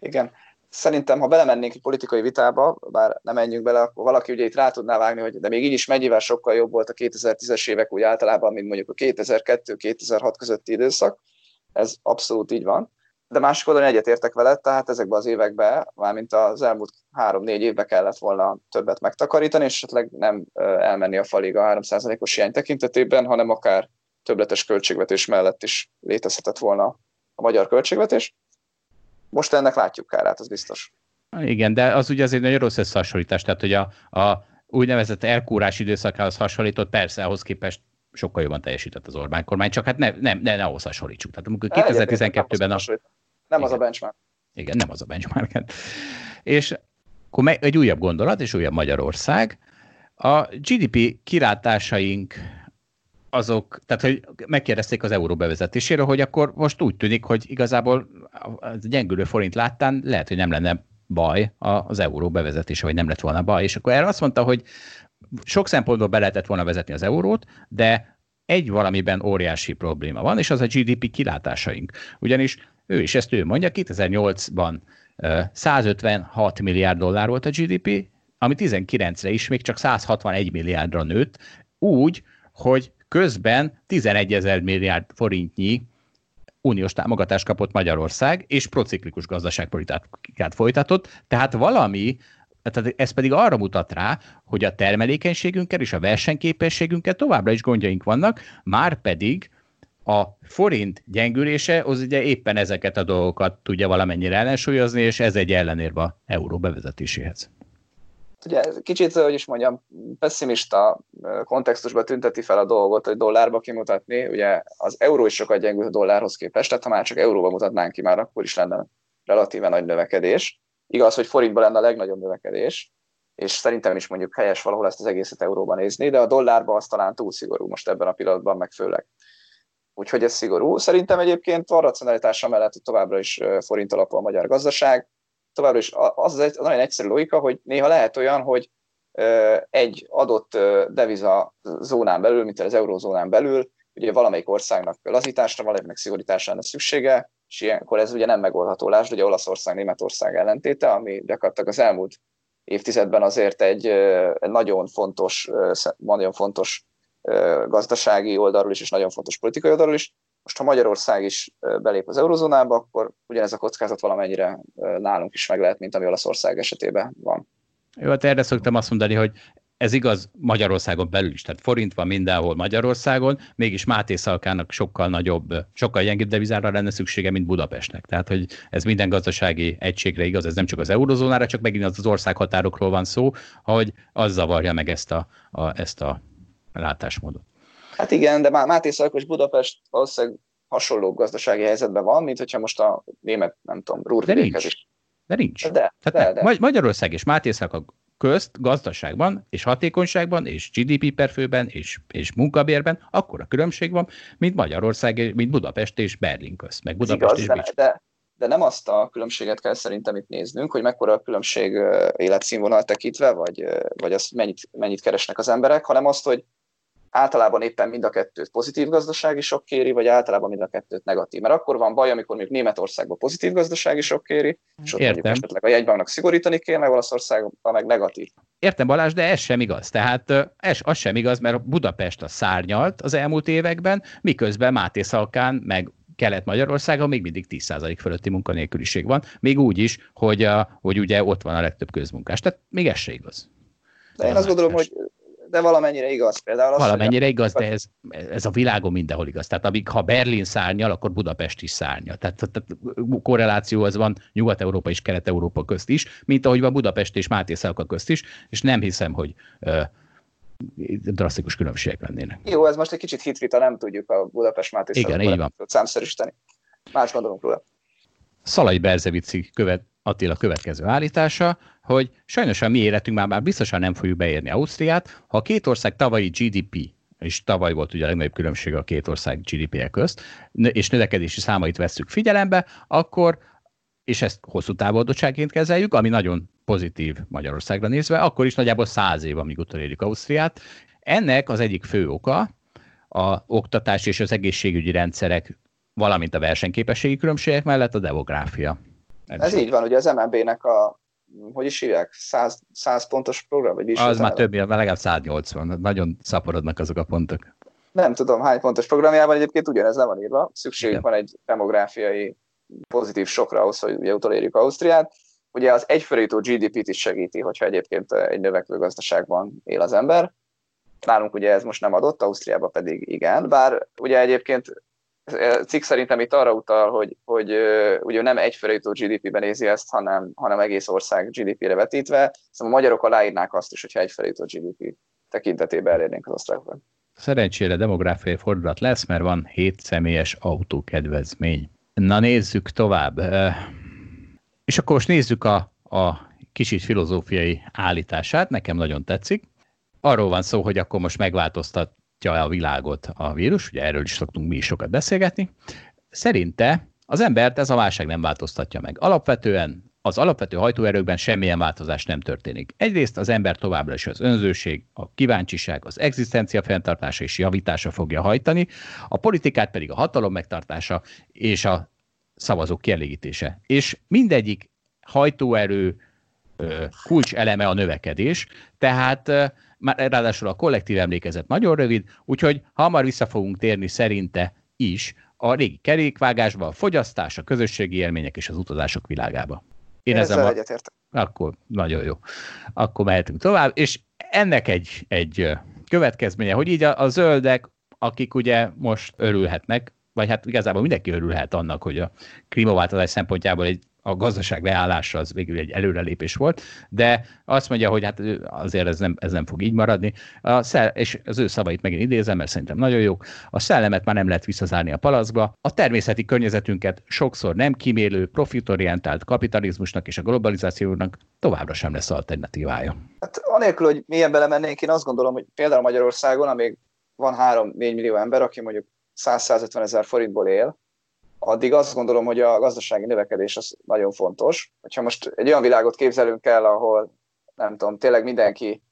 Igen. Szerintem, ha belemennénk egy politikai vitába, bár nem menjünk bele, akkor valaki ugye itt rá tudná vágni, hogy de még így is mennyivel sokkal jobb volt a 2010-es évek úgy általában, mint mondjuk a 2002-2006 közötti időszak. Ez abszolút így van. De másik oldalon egyetértek veled, tehát ezekben az években, mármint az elmúlt három-négy évben kellett volna többet megtakarítani, és esetleg nem elmenni a falig a 3%-os hiány tekintetében, hanem akár többletes költségvetés mellett is létezhetett volna a magyar költségvetés. Most ennek látjuk kárát, az biztos. Igen, de az ugye azért nagyon rossz összehasonlítás, tehát hogy a, a úgynevezett elkúrás időszakához hasonlított, persze ahhoz képest sokkal jobban teljesített az Orbán kormány, csak hát ne, nem, ne, ne ahhoz hasonlítsuk. Tehát amikor 2012-ben a... Nem az a benchmark. Igen, nem az a benchmark. És akkor egy újabb gondolat, és újabb Magyarország. A GDP kilátásaink azok, tehát hogy megkérdezték az euró bevezetéséről, hogy akkor most úgy tűnik, hogy igazából a gyengülő forint láttán lehet, hogy nem lenne baj az euró bevezetése, vagy nem lett volna baj. És akkor erre azt mondta, hogy sok szempontból be lehetett volna vezetni az eurót, de egy valamiben óriási probléma van, és az a GDP kilátásaink. Ugyanis ő is ezt ő mondja, 2008-ban 156 milliárd dollár volt a GDP, ami 19-re is még csak 161 milliárdra nőtt, úgy, hogy közben 11 ezer milliárd forintnyi uniós támogatást kapott Magyarország, és prociklikus gazdaságpolitikát folytatott, tehát valami, tehát ez pedig arra mutat rá, hogy a termelékenységünkkel és a versenyképességünkkel továbbra is gondjaink vannak, már pedig a forint gyengülése az ugye éppen ezeket a dolgokat tudja valamennyire ellensúlyozni, és ez egy ellenérve a euró bevezetéséhez ugye kicsit, hogy is mondjam, pessimista kontextusba tünteti fel a dolgot, hogy dollárba kimutatni. Ugye az euró is sokat gyengült a dollárhoz képest, tehát ha már csak euróba mutatnánk ki, már akkor is lenne relatíve nagy növekedés. Igaz, hogy forintban lenne a legnagyobb növekedés, és szerintem is mondjuk helyes valahol ezt az egészet euróban nézni, de a dollárba az talán túl szigorú most ebben a pillanatban, meg főleg. Úgyhogy ez szigorú. Szerintem egyébként van racionalitása mellett, hogy továbbra is forint alapú a magyar gazdaság továbbra is az az egy nagyon egyszerű logika, hogy néha lehet olyan, hogy egy adott deviza zónán belül, mint az eurózónán belül, ugye valamelyik országnak lazításra, valamelyik szigorításra lenne szüksége, és ilyenkor ez ugye nem megoldható. Lásd, ugye Olaszország, Németország ellentéte, ami gyakorlatilag az elmúlt évtizedben azért egy nagyon fontos, nagyon fontos gazdasági oldalról is, és nagyon fontos politikai oldalról is. Most, ha Magyarország is belép az eurozónába, akkor ugyanez a kockázat valamennyire nálunk is meg lehet, mint ami Olaszország esetében van. Jó, hát erre szoktam azt mondani, hogy ez igaz Magyarországon belül is, tehát forint van mindenhol Magyarországon, mégis Máté Szalkának sokkal nagyobb, sokkal gyengébb devizára lenne szüksége, mint Budapestnek. Tehát, hogy ez minden gazdasági egységre igaz, ez nem csak az eurozónára, csak megint az, az országhatárokról van szó, hogy az zavarja meg ezt a, a, ezt a látásmódot. Hát igen, de Máté Szalkos Budapest valószínűleg hasonló gazdasági helyzetben van, mint hogyha most a német, nem tudom, Ruhrvidékhez is. De nincs. De, Tehát de, de. Magyarország és Mátészak a közt gazdaságban és hatékonyságban és GDP per főben és, és munkabérben akkor a különbség van, mint Magyarország, mint Budapest és Berlin közt, meg Budapest igaz, és Bécs. De, de nem azt a különbséget kell szerintem itt néznünk, hogy mekkora a különbség életszínvonal tekintve, vagy, vagy azt mennyit, mennyit keresnek az emberek, hanem azt, hogy általában éppen mind a kettőt pozitív gazdasági sok kéri, vagy általában mind a kettőt negatív. Mert akkor van baj, amikor még Németországban pozitív gazdasági sok kéri, és ott Értem. mondjuk esetleg a jegybanknak szigorítani meg Olaszországban meg negatív. Értem Balázs, de ez sem igaz. Tehát ez, az sem igaz, mert Budapest a szárnyalt az elmúlt években, miközben Máté Szalkán meg Kelet-Magyarországon még mindig 10% fölötti munkanélküliség van, még úgy is, hogy, a, hogy ugye ott van a legtöbb közmunkás. Tehát még ez se igaz. De én azt gondolom, hogy de valamennyire igaz. Például az, valamennyire igaz, de ez, ez a világon mindenhol igaz. Tehát amíg, ha Berlin szárnyal, akkor Budapest is szárnyal. Tehát, tehát korreláció az van Nyugat-Európa és Kelet-Európa közt is, mint ahogy van Budapest és Máté Szalka közt is, és nem hiszem, hogy uh, drasztikus különbségek lennének. Jó, ez most egy kicsit hitvita, nem tudjuk a Budapest Máté Igen, így van. számszerűsíteni. Más gondolunk róla. Szalai Berzevici követ, Attila következő állítása, hogy sajnos a mi életünk már, már biztosan nem fogjuk beérni Ausztriát, ha a két ország tavalyi GDP és tavaly volt ugye a legnagyobb különbség a két ország GDP-je közt, és növekedési számait vesszük figyelembe, akkor, és ezt hosszú távoldottságként kezeljük, ami nagyon pozitív Magyarországra nézve, akkor is nagyjából száz év, amíg utolérjük Ausztriát. Ennek az egyik fő oka a oktatás és az egészségügyi rendszerek, valamint a versenyképességi különbségek mellett a demográfia. Ez, Ez így van, ugye az MNB-nek a hogy is hívják, 100, 100 pontos program? Vagy is az már több, legalább 180, nagyon szaporodnak azok a pontok. Nem tudom, hány pontos programjában egyébként ugyanez le van írva, szükségünk van egy demográfiai pozitív sokra ahhoz, hogy ugye utolérjük Ausztriát. Ugye az egyfőjutó GDP-t is segíti, hogyha egyébként egy növekvő gazdaságban él az ember. Nálunk ugye ez most nem adott, Ausztriában pedig igen, bár ugye egyébként cikk szerintem itt arra utal, hogy, hogy ugye nem egyfőre jutó GDP-ben nézi ezt, hanem, hanem egész ország GDP-re vetítve. Szóval a magyarok aláírnák azt is, hogyha egyfőre jutó GDP tekintetében elérnénk az osztrákokat. Szerencsére demográfiai fordulat lesz, mert van 7 személyes autókedvezmény. Na nézzük tovább. És akkor most nézzük a, a kicsit filozófiai állítását, nekem nagyon tetszik. Arról van szó, hogy akkor most megváltoztat a világot a vírus, ugye erről is szoktunk mi is sokat beszélgetni. Szerinte az embert ez a válság nem változtatja meg. Alapvetően az alapvető hajtóerőkben semmilyen változás nem történik. Egyrészt az ember továbbra is az önzőség, a kíváncsiság, az egzisztencia fenntartása és javítása fogja hajtani, a politikát pedig a hatalom megtartása és a szavazók kielégítése. És mindegyik hajtóerő kulcs eleme a növekedés, tehát már ráadásul a kollektív emlékezet nagyon rövid, úgyhogy hamar vissza fogunk térni szerinte is a régi kerékvágásba, a fogyasztás, a közösségi élmények és az utazások világába. Én, ezzel, ezzel egyetértek. Akkor nagyon jó. Akkor mehetünk tovább, és ennek egy, egy következménye, hogy így a, a zöldek, akik ugye most örülhetnek, vagy hát igazából mindenki örülhet annak, hogy a klímaváltozás szempontjából egy a gazdaság leállása az végül egy előrelépés volt, de azt mondja, hogy hát azért ez nem, ez nem fog így maradni, a szell- és az ő szavait megint idézem, mert szerintem nagyon jók, a szellemet már nem lehet visszazárni a palaszba, a természeti környezetünket sokszor nem kimélő, profitorientált kapitalizmusnak és a globalizációnak továbbra sem lesz alternatívája. Hát anélkül, hogy milyen belemennénk, én azt gondolom, hogy például Magyarországon, amíg van 3-4 millió ember, aki mondjuk 100-150 ezer forintból él, addig azt gondolom, hogy a gazdasági növekedés az nagyon fontos. Hogyha most egy olyan világot képzelünk el, ahol nem tudom, tényleg mindenki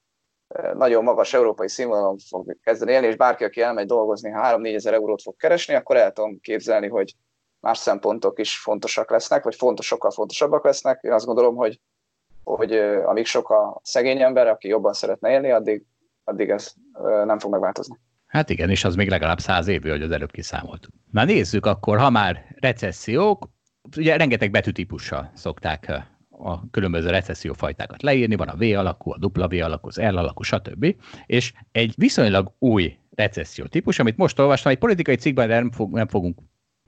eh, nagyon magas európai színvonalon fog kezdeni élni, és bárki, aki elmegy dolgozni, 3-4 ezer eurót fog keresni, akkor el tudom képzelni, hogy más szempontok is fontosak lesznek, vagy fontos, sokkal fontosabbak lesznek. Én azt gondolom, hogy, hogy eh, amíg sok a szegény ember, aki jobban szeretne élni, addig, addig ez eh, nem fog megváltozni. Hát igen, és az még legalább száz évű, hogy az előbb kiszámoltuk. Na nézzük akkor, ha már recessziók, ugye rengeteg betűtípussal szokták eh, a különböző recessziófajtákat leírni, van a V alakú, a V alakú, az L alakú, stb. És egy viszonylag új recesszió típus, amit most olvastam, egy politikai cikkben nem, fog, nem fogunk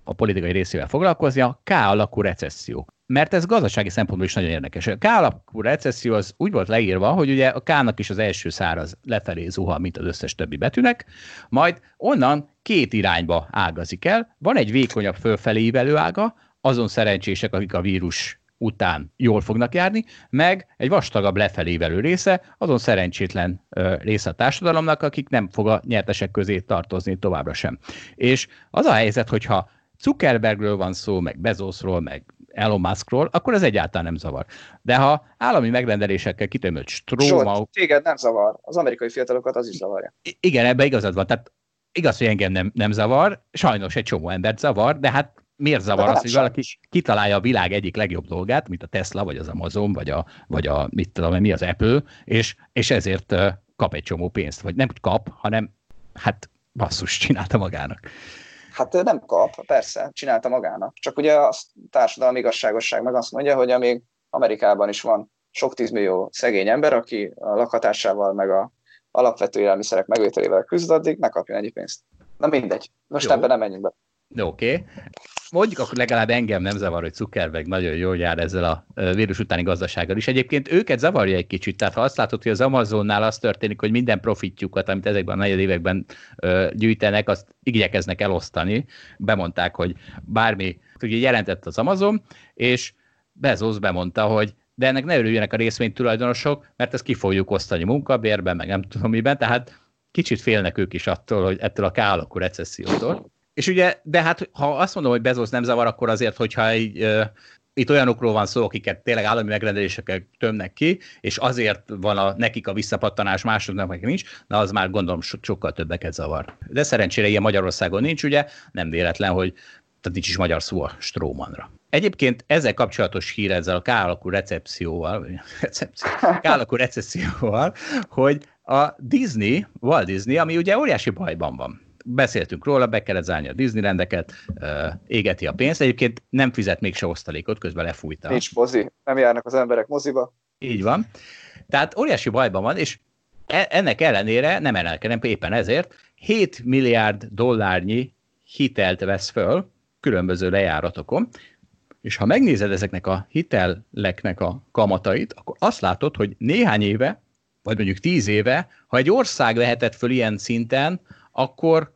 a politikai részével foglalkozni, a K alakú recesszió. Mert ez gazdasági szempontból is nagyon érdekes. A K-alapú recesszió az úgy volt leírva, hogy ugye a K-nak is az első száraz lefelé zuhan, mint az összes többi betűnek, majd onnan két irányba ágazik el. Van egy vékonyabb fölfelé ívelő ága, azon szerencsések, akik a vírus után jól fognak járni, meg egy vastagabb lefelévelő része, azon szerencsétlen ö, része a társadalomnak, akik nem fog a nyertesek közé tartozni továbbra sem. És az a helyzet, hogyha Zuckerbergről van szó, meg Bezosról, meg Elon Muskról, akkor ez egyáltalán nem zavar. De ha állami megrendelésekkel kitömött stróma... téged nem zavar. Az amerikai fiatalokat az is zavarja. Igen, ebbe igazad van. Tehát igaz, hogy engem nem, nem zavar, sajnos egy csomó embert zavar, de hát miért zavar az, hogy valaki kitalálja a világ egyik legjobb dolgát, mint a Tesla, vagy az Amazon, vagy a, vagy a mit tudom, mi az Apple, és, és ezért kap egy csomó pénzt, vagy nem kap, hanem hát basszus csinálta magának. Hát nem kap, persze, csinálta magának. Csak ugye a társadalmi igazságosság meg azt mondja, hogy amíg Amerikában is van sok tízmillió szegény ember, aki a lakhatásával meg a alapvető élelmiszerek megvételével küzd, addig ne kapjon ennyi pénzt. Na mindegy, most Jó. ebben nem menjünk be. Oké. Okay. Mondjuk akkor legalább engem nem zavar, hogy Zuckerberg nagyon jól jár ezzel a vírus utáni gazdasággal is. Egyébként őket zavarja egy kicsit, tehát ha azt látod, hogy az Amazonnál az történik, hogy minden profitjukat, amit ezekben a negyed években gyűjtenek, azt igyekeznek elosztani. Bemondták, hogy bármi, ugye jelentett az Amazon, és Bezos bemondta, hogy de ennek ne örüljenek a részvénytulajdonosok, mert ezt ki fogjuk osztani munkabérben, meg nem tudom miben, tehát kicsit félnek ők is attól, hogy ettől a k recessziótól. És ugye, de hát ha azt mondom, hogy Bezos nem zavar, akkor azért, hogyha egy, uh, itt olyanokról van szó, akiket tényleg állami megrendelésekkel tömnek ki, és azért van a, nekik a visszapattanás, másoknak meg nincs, na az már gondolom so, sokkal többeket zavar. De szerencsére ilyen Magyarországon nincs, ugye, nem véletlen, hogy tehát nincs is magyar szó a Strómanra. Egyébként ezzel kapcsolatos hír ezzel a K-alakú recepcióval, (laughs) recepció, K-alakú recesszióval, hogy a Disney, Walt Disney, ami ugye óriási bajban van beszéltünk róla, be kellett zárni a Disneylandeket, égeti a pénzt, egyébként nem fizet még se osztalékot, közben lefújta. Nincs mozi, nem járnak az emberek moziba. Így van. Tehát óriási bajban van, és e- ennek ellenére, nem emelkedem, éppen ezért 7 milliárd dollárnyi hitelt vesz föl különböző lejáratokon, és ha megnézed ezeknek a hiteleknek a kamatait, akkor azt látod, hogy néhány éve, vagy mondjuk tíz éve, ha egy ország vehetett föl ilyen szinten, akkor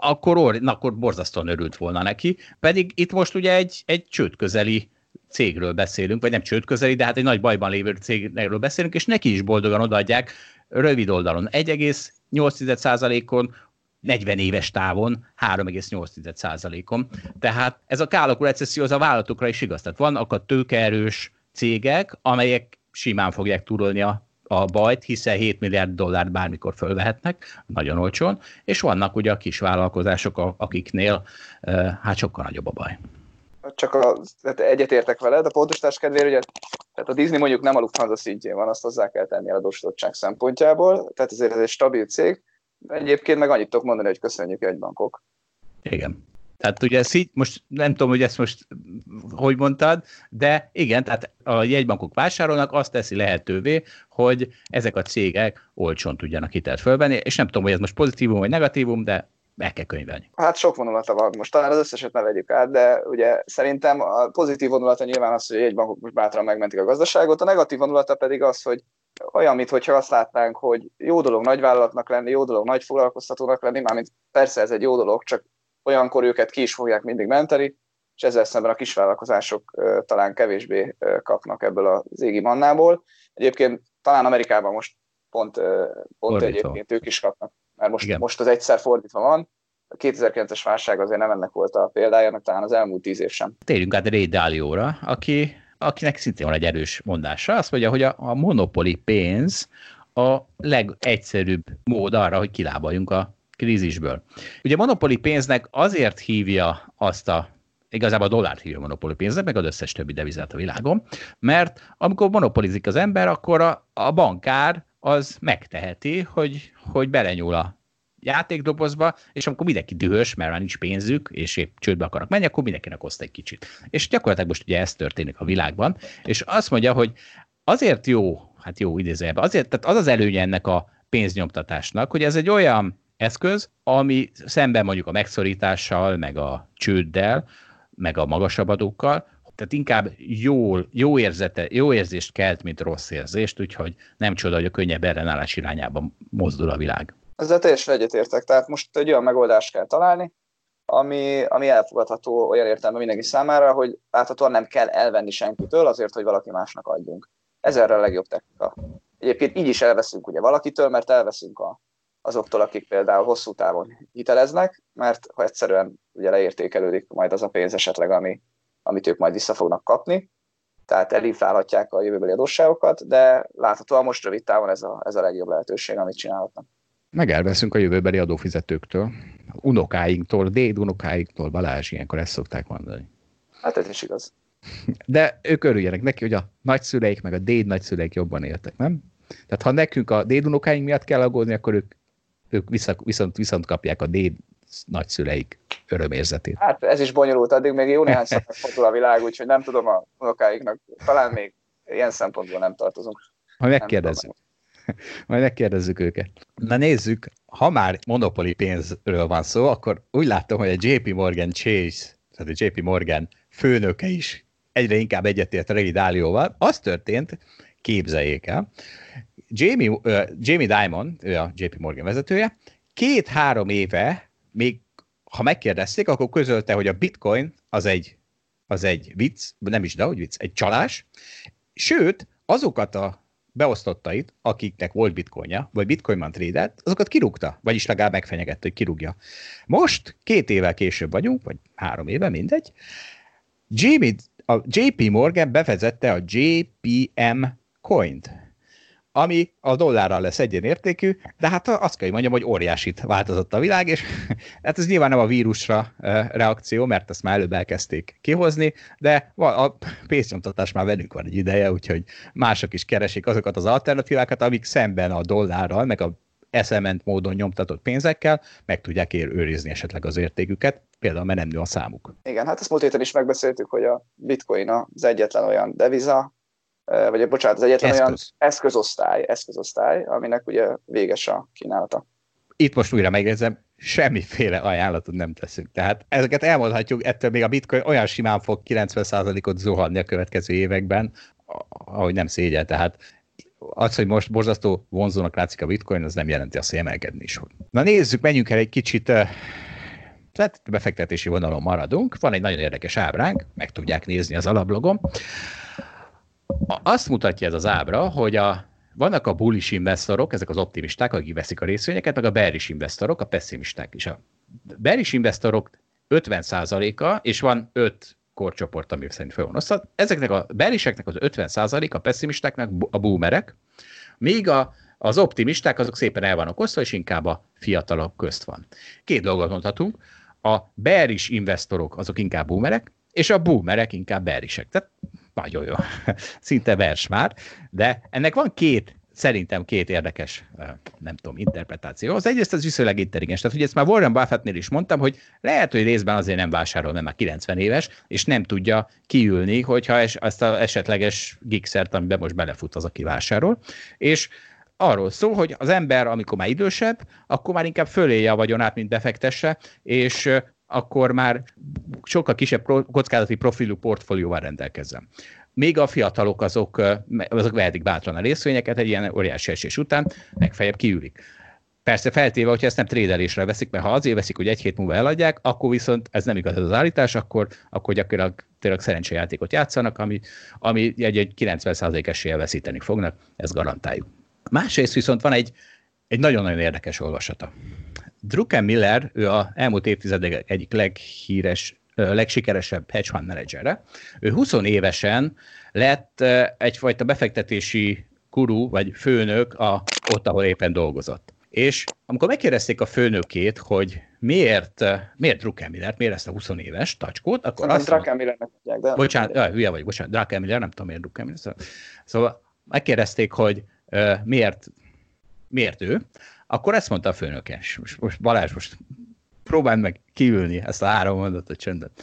akkor, or, na, akkor borzasztóan örült volna neki. Pedig itt most ugye egy, egy csőd közeli cégről beszélünk, vagy nem csőd közeli, de hát egy nagy bajban lévő cégről beszélünk, és neki is boldogan odaadják rövid oldalon 1,8%-on, 40 éves távon 3,8%-on. Tehát ez a kálokú recesszió az a vállalatokra is igaz. Tehát vannak a tőkeerős cégek, amelyek simán fogják túrolni a a bajt, hiszen 7 milliárd dollárt bármikor fölvehetnek, nagyon olcsón, és vannak ugye a kis vállalkozások, akiknél hát sokkal nagyobb a baj. Csak a, tehát egyetértek veled, a pontosítás kedvéért, ugye, tehát a Disney mondjuk nem a Lufthansa szintjén van, azt hozzá kell tenni a adósítottság szempontjából, tehát ezért ez egy stabil cég. Egyébként meg annyit tudok mondani, hogy köszönjük egy bankok. Igen. Tehát ugye ezt így, most nem tudom, hogy ezt most hogy mondtad, de igen, tehát a jegybankok vásárolnak, azt teszi lehetővé, hogy ezek a cégek olcsón tudjanak hitelt fölvenni, és nem tudom, hogy ez most pozitívum vagy negatívum, de el kell könyvelni. Hát sok vonulata van, most talán az összeset ne vegyük át, de ugye szerintem a pozitív vonulata nyilván az, hogy a jegybankok most bátran megmentik a gazdaságot, a negatív vonulata pedig az, hogy olyan, mintha azt látnánk, hogy jó dolog nagyvállalatnak lenni, jó dolog nagy foglalkoztatónak lenni, mármint persze ez egy jó dolog, csak olyankor őket ki is fogják mindig menteni, és ezzel szemben a kisvállalkozások talán kevésbé kapnak ebből az égi mannából. Egyébként talán Amerikában most pont, pont egyébként ők is kapnak, mert most, most az egyszer fordítva van, a 2009-es válság azért nem ennek volt a példája, talán az elmúlt tíz év sem. Térjünk át Ray Dalio-ra, aki, akinek szintén van egy erős mondása. Azt mondja, hogy a, a monopoli pénz a legegyszerűbb mód arra, hogy kilábaljunk a krízisből. Ugye monopoli pénznek azért hívja azt a igazából a dollárt hívja monopoli pénznek, meg az összes többi devizát a világon, mert amikor monopolizik az ember, akkor a, a bankár az megteheti, hogy, hogy belenyúl a játékdobozba, és amikor mindenki dühös, mert már nincs pénzük, és épp csődbe akarnak menni, akkor mindenkinek oszt egy kicsit. És gyakorlatilag most ugye ez történik a világban, és azt mondja, hogy azért jó, hát jó idézőjelben, azért, tehát az az előnye ennek a pénznyomtatásnak, hogy ez egy olyan eszköz, ami szemben mondjuk a megszorítással, meg a csőddel, meg a magasabb adókkal, tehát inkább jó, jó, érzete, jó érzést kelt, mint rossz érzést, úgyhogy nem csoda, hogy a könnyebb ellenállás irányába mozdul a világ. Ezzel teljesen egyetértek. Tehát most egy olyan megoldást kell találni, ami, ami elfogadható olyan értelemben mindenki számára, hogy láthatóan nem kell elvenni senkitől azért, hogy valaki másnak adjunk. Ez erre a legjobb technika. Egyébként így is elveszünk ugye valakitől, mert elveszünk a, azoktól, akik például hosszú távon hiteleznek, mert ha egyszerűen ugye leértékelődik majd az a pénz esetleg, ami, amit ők majd vissza fognak kapni, tehát elinflálhatják a jövőbeli adósságokat, de láthatóan most rövid távon ez a, ez a legjobb lehetőség, amit csinálhatnak. Meg elveszünk a jövőbeli adófizetőktől, unokáinktól, déd unokáinktól, Balázs, ilyenkor ezt szokták mondani. Hát ez is igaz. De ők örüljenek neki, hogy a nagyszüleik meg a déd nagyszüleik jobban éltek, nem? Tehát ha nekünk a déd unokáink miatt kell aggódni, akkor ők, ők vissza, viszont, viszont kapják a déd nagyszüleik örömérzetét. Hát ez is bonyolult, addig még jó néhány (laughs) fordul a világ, úgyhogy nem tudom a unokáiknak, talán még ilyen szempontból nem tartozunk. Ha megkérdezzük. (laughs) Majd megkérdezzük őket. Na nézzük, ha már monopoli pénzről van szó, akkor úgy látom, hogy a JP Morgan Chase, tehát a JP Morgan főnöke is egyre inkább egyetért Ray Dalioval. Az történt, képzeljék el, Jamie, uh, Jamie Dimon, ő a JP Morgan vezetője, két-három éve, még ha megkérdezték, akkor közölte, hogy a bitcoin az egy, az egy vicc, nem is, de hogy vicc, egy csalás, sőt, azokat a beosztottait, akiknek volt bitcoinja, vagy bitcoinban trédelt, azokat kirúgta, vagyis legalább megfenyegette, hogy kirúgja. Most, két évvel később vagyunk, vagy három éve, mindegy, Jamie, a JP Morgan bevezette a JPM coint, ami a dollárral lesz egyenértékű, de hát azt kell, hogy mondjam, hogy óriásit változott a világ, és (laughs) hát ez nyilván nem a vírusra reakció, mert ezt már előbb elkezdték kihozni, de a pénznyomtatás már velünk van egy ideje, úgyhogy mások is keresik azokat az alternatívákat, amik szemben a dollárral, meg a eszement módon nyomtatott pénzekkel meg tudják őrizni esetleg az értéküket, például mert nem nő a számuk. Igen, hát ezt múlt héten is megbeszéltük, hogy a bitcoin az egyetlen olyan deviza, vagy bocsánat, az egyetlen Eszköz. olyan eszközosztály, eszközosztály, aminek ugye véges a kínálata. Itt most újra megjegyzem, semmiféle ajánlatot nem teszünk. Tehát ezeket elmondhatjuk, ettől még a bitcoin olyan simán fog 90%-ot zuhanni a következő években, ahogy nem szégyen. Tehát az, hogy most borzasztó vonzónak látszik a bitcoin, az nem jelenti azt, hogy emelkedni is fog. Na nézzük, menjünk el egy kicsit, tehát befektetési vonalon maradunk. Van egy nagyon érdekes ábránk, meg tudják nézni az alablogom. Azt mutatja ez az ábra, hogy a, vannak a bullish investorok, ezek az optimisták, akik veszik a részvényeket, meg a bearish investorok, a pessimisták is. A bearish investorok 50%-a, és van 5 korcsoport, ami szerint osztva. Ezeknek a beriseknek az 50% a pessimistáknak a boomerek, míg a, az optimisták azok szépen el vannak osztva, és inkább a fiatalok közt van. Két dolgot mondhatunk. A bearish investorok azok inkább boomerek, és a boomerek inkább bearisek. Tehát nagyon jó. (laughs) Szinte vers már. De ennek van két szerintem két érdekes, nem tudom, interpretáció. Az egyrészt az viszonylag intelligens. Tehát, hogy ezt már Warren Buffettnél is mondtam, hogy lehet, hogy részben azért nem vásárol, mert már 90 éves, és nem tudja kiülni, hogyha es, azt az esetleges gigsert, amiben most belefut az, aki vásárol. És arról szól, hogy az ember, amikor már idősebb, akkor már inkább föléje a vagyonát, mint befektesse, és akkor már sokkal kisebb kockázati profilú portfólióval rendelkezzen még a fiatalok azok, azok vehetik bátran a részvényeket egy ilyen óriási esés után, legfeljebb kiülik. Persze feltéve, hogyha ezt nem trédelésre veszik, mert ha azért veszik, hogy egy hét múlva eladják, akkor viszont ez nem igaz az állítás, akkor, akkor gyakorlatilag tényleg szerencsejátékot játszanak, ami, ami egy, egy 90% eséllyel veszíteni fognak, ezt garantáljuk. Másrészt viszont van egy, egy nagyon-nagyon érdekes olvasata. Druckenmiller, ő a elmúlt évtizedek egyik leghíres legsikeresebb hedge fund menedzsere. Ő 20 évesen lett egyfajta befektetési guru vagy főnök a, ott, ahol éppen dolgozott. És amikor megkérdezték a főnökét, hogy miért, miért Druckenmiller, miért ezt a 20 éves tacskót, akkor azt Druckenmillernek mondják, de... Bocsánat, ja, hülye vagy, bocsánat, Druckenmiller, nem tudom miért Druckenmiller. Szóval, szóval megkérdezték, hogy uh, miért, miért ő, akkor ezt mondta a főnöke. Most, most Balázs, most próbáld meg kiülni ezt a három mondatot csöndet.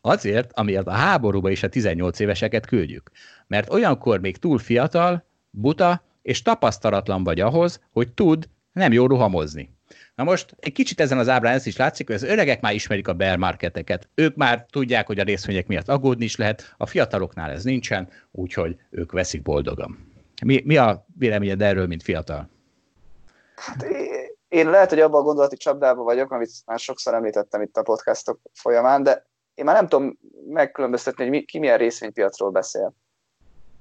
Azért, amiért a háborúba is a 18 éveseket küldjük. Mert olyankor még túl fiatal, buta és tapasztalatlan vagy ahhoz, hogy tud nem jó rohamozni. Na most egy kicsit ezen az ábrán ez is látszik, hogy az öregek már ismerik a bear marketeket. Ők már tudják, hogy a részvények miatt aggódni is lehet, a fiataloknál ez nincsen, úgyhogy ők veszik boldogan. Mi, mi a véleményed erről, mint fiatal? Hát én lehet, hogy abban a gondolati csapdában vagyok, amit már sokszor említettem itt a podcastok folyamán, de én már nem tudom megkülönböztetni, hogy ki milyen részvénypiacról beszél.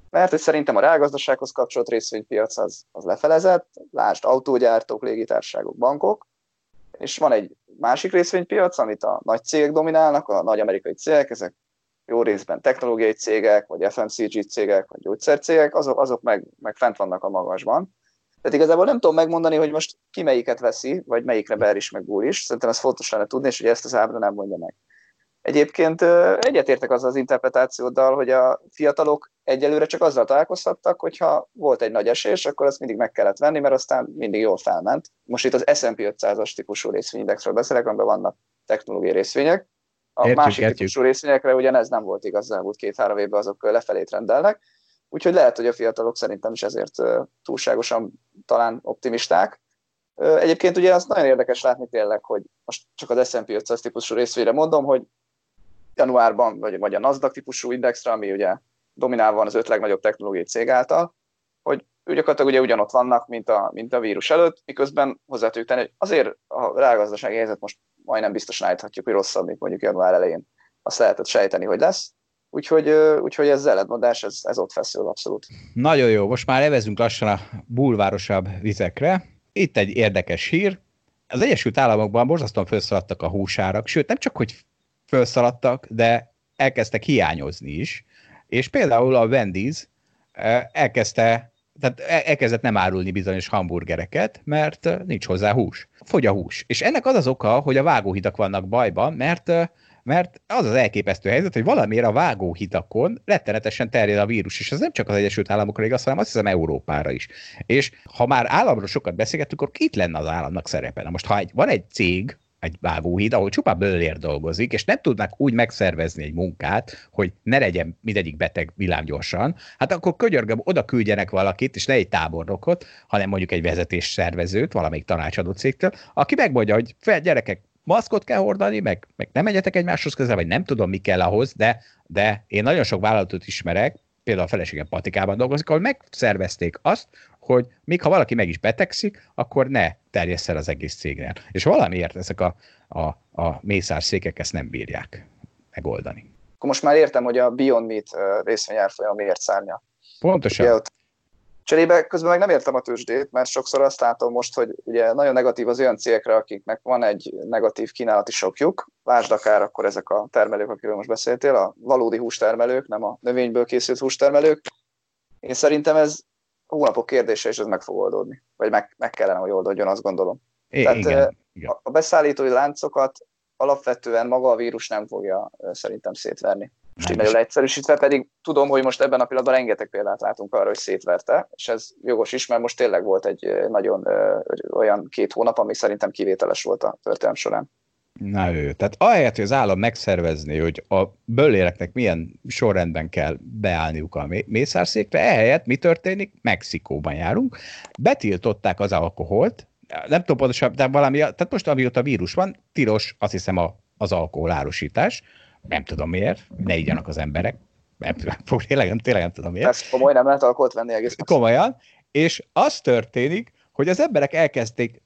Mert hogy szerintem a reálgazdasághoz kapcsolt részvénypiac az, az lefelezett, lásd autógyártók, légitárságok, bankok, és van egy másik részvénypiac, amit a nagy cégek dominálnak, a nagy amerikai cégek, ezek jó részben technológiai cégek, vagy FMCG cégek, vagy gyógyszercégek, azok, azok meg, meg fent vannak a magasban. Tehát igazából nem tudom megmondani, hogy most ki melyiket veszi, vagy melyikre ber is, meg búr is. Szerintem ez fontos lenne tudni, és hogy ezt az ábra nem mondja meg. Egyébként egyetértek azzal az interpretációddal, hogy a fiatalok egyelőre csak azzal találkozhattak, hogyha volt egy nagy esés, akkor azt mindig meg kellett venni, mert aztán mindig jól felment. Most itt az S&P 500-as típusú részvényindexről beszélek, amiben vannak technológiai részvények. A értjük, másik értjük. típusú részvényekre ugyanez nem volt igaz, volt két-három évben azok lefelé rendelnek. Úgyhogy lehet, hogy a fiatalok szerintem is ezért túlságosan talán optimisták. Egyébként ugye az nagyon érdekes látni tényleg, hogy most csak az S&P 500 típusú részvényre mondom, hogy januárban, vagy, vagy a Nasdaq típusú indexre, ami ugye dominálva van az öt legnagyobb technológiai cég által, hogy ő gyakorlatilag ugye ugyanott vannak, mint a, mint a vírus előtt, miközben hozzá tudjuk tenni, hogy azért a rágazdasági helyzet most majdnem biztosan állíthatjuk, hogy rosszabb, mint mondjuk január elején. Azt lehetett sejteni, hogy lesz. Úgyhogy, úgyhogy ez ellentmondás, ez, ez ott feszül abszolút. Nagyon jó, most már evezünk lassan a bulvárosabb vizekre. Itt egy érdekes hír. Az Egyesült Államokban borzasztóan felszaladtak a húsárak, sőt nem csak, hogy felszaladtak, de elkezdtek hiányozni is. És például a Wendy's elkezdte, tehát elkezdett nem árulni bizonyos hamburgereket, mert nincs hozzá hús. Fogy a hús. És ennek az az oka, hogy a vágóhidak vannak bajban, mert mert az az elképesztő helyzet, hogy valamiért a vágóhitakon rettenetesen terjed a vírus, és ez nem csak az Egyesült Államokra igaz, hanem azt hiszem Európára is. És ha már államról sokat beszélgettünk, akkor itt lenne az államnak szerepe. Na most, ha egy, van egy cég, egy vágóhíd, ahol csupa bőlér dolgozik, és nem tudnak úgy megszervezni egy munkát, hogy ne legyen mindegyik beteg villámgyorsan, hát akkor könyörgöm, oda küldjenek valakit, és ne egy tábornokot, hanem mondjuk egy vezetés szervezőt, valamelyik tanácsadó cégtől, aki megmondja, hogy fel, gyerekek, maszkot kell hordani, meg, meg nem egyetek egymáshoz közel, vagy nem tudom, mi kell ahhoz, de, de én nagyon sok vállalatot ismerek, például a feleségem patikában dolgozik, ahol megszervezték azt, hogy még ha valaki meg is betegszik, akkor ne terjessz el az egész cégnél. És valamiért ezek a, a, a mészárszékek ezt nem bírják megoldani. Akkor most már értem, hogy a Beyond Meat részvényárfolyam miért szárnya. Pontosan. Ugye ott Cserébe közben meg nem értem a tőzsdét, mert sokszor azt látom most, hogy ugye nagyon negatív az olyan cégekre, akiknek van egy negatív kínálati sokjuk, lásd akár akkor ezek a termelők, akiről most beszéltél, a valódi hústermelők, nem a növényből készült hústermelők. Én szerintem ez hónapok kérdése, és ez meg fog oldódni. Vagy meg, meg kellene, hogy oldódjon, azt gondolom. É, Tehát igen, igen. a beszállítói láncokat alapvetően maga a vírus nem fogja szerintem szétverni. Most így nagyon leegyszerűsítve, pedig tudom, hogy most ebben a pillanatban rengeteg példát látunk arra, hogy szétverte, és ez jogos is, mert most tényleg volt egy nagyon olyan két hónap, ami szerintem kivételes volt a történelem során. Na ő, tehát ahelyett, hogy az állam megszervezni, hogy a bölléreknek milyen sorrendben kell beállniuk a mészárszékre, ehelyett mi történik? Mexikóban járunk, betiltották az alkoholt, nem tudom pontosan, de valami, tehát most amióta vírus van, tilos azt hiszem a, az alkohol árusítás, nem tudom miért, ne igyanak az emberek, nem, (laughs) tényleg, nem, tényleg nem tudom miért. Ez komoly, nem lehet alkoholt venni egész Komolyan, és az történik, hogy az emberek elkezdték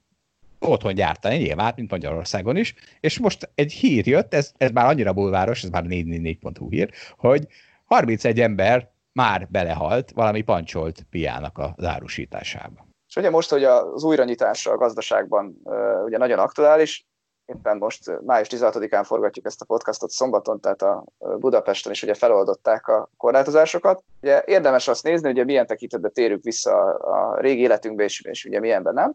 otthon gyártani, nyilván, mint Magyarországon is, és most egy hír jött, ez, ez már annyira bulváros, ez már 444.hu hír, hogy 31 ember már belehalt valami pancsolt piának az árusításába. És ugye most, hogy az újranyitásra a gazdaságban ugye nagyon aktuális, éppen most május 16-án forgatjuk ezt a podcastot szombaton, tehát a Budapesten is ugye feloldották a korlátozásokat. Ugye érdemes azt nézni, hogy milyen tekintetben térünk vissza a régi életünkbe, és, és ugye milyenben nem.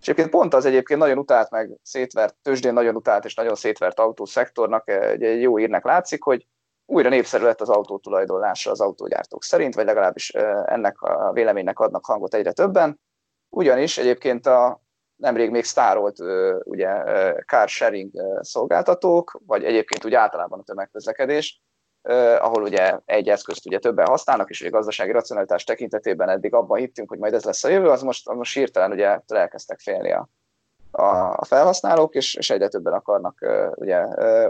És egyébként pont az egyébként nagyon utált, meg szétvert, tőzsdén nagyon utált és nagyon szétvert autószektornak egy, jó írnek látszik, hogy újra népszerű lett az autó tulajdonlása az autógyártók szerint, vagy legalábbis ennek a véleménynek adnak hangot egyre többen. Ugyanis egyébként a nemrég még sztárolt ugye car sharing szolgáltatók, vagy egyébként úgy általában a tömegközlekedés, ahol ugye egy eszközt ugye többen használnak, és ugye gazdasági racionalitás tekintetében eddig abban hittünk, hogy majd ez lesz a jövő, az most, most hirtelen ugye elkezdtek félni a, a felhasználók, és, és egyre többen akarnak ugye,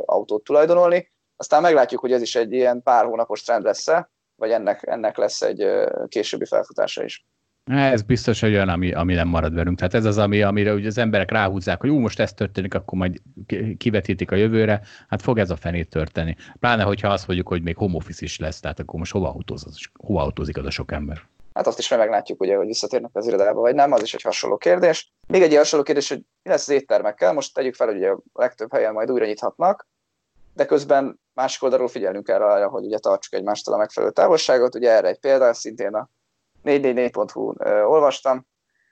autót tulajdonolni. Aztán meglátjuk, hogy ez is egy ilyen pár hónapos trend lesz-e, vagy ennek, ennek lesz egy későbbi felfutása is. Ez biztos, hogy olyan, ami, ami nem marad velünk. Tehát ez az, ami, amire ugye az emberek ráhúzzák, hogy ú, most ez történik, akkor majd kivetítik a jövőre. Hát fog ez a fenét történni. Pláne, hogyha azt mondjuk, hogy még home office is lesz, tehát akkor most hova autózik, hova autózik az a sok ember? Hát azt is meglátjuk, ugye, hogy visszatérnek az irodába, vagy nem, az is egy hasonló kérdés. Még egy hasonló kérdés, hogy mi lesz az éttermekkel. Most tegyük fel, hogy ugye a legtöbb helyen majd újra nyithatnak, de közben másik oldalról figyelnünk erre, hogy ugye tartsuk egymástól a megfelelő távolságot. Ugye erre egy példa, szintén a 444.hu olvastam,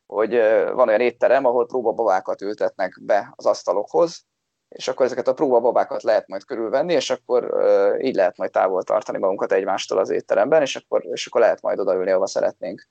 hogy van olyan étterem, ahol próbababákat ültetnek be az asztalokhoz, és akkor ezeket a próbababákat lehet majd körülvenni, és akkor így lehet majd távol tartani magunkat egymástól az étteremben, és akkor, és akkor lehet majd odaülni, ahova szeretnénk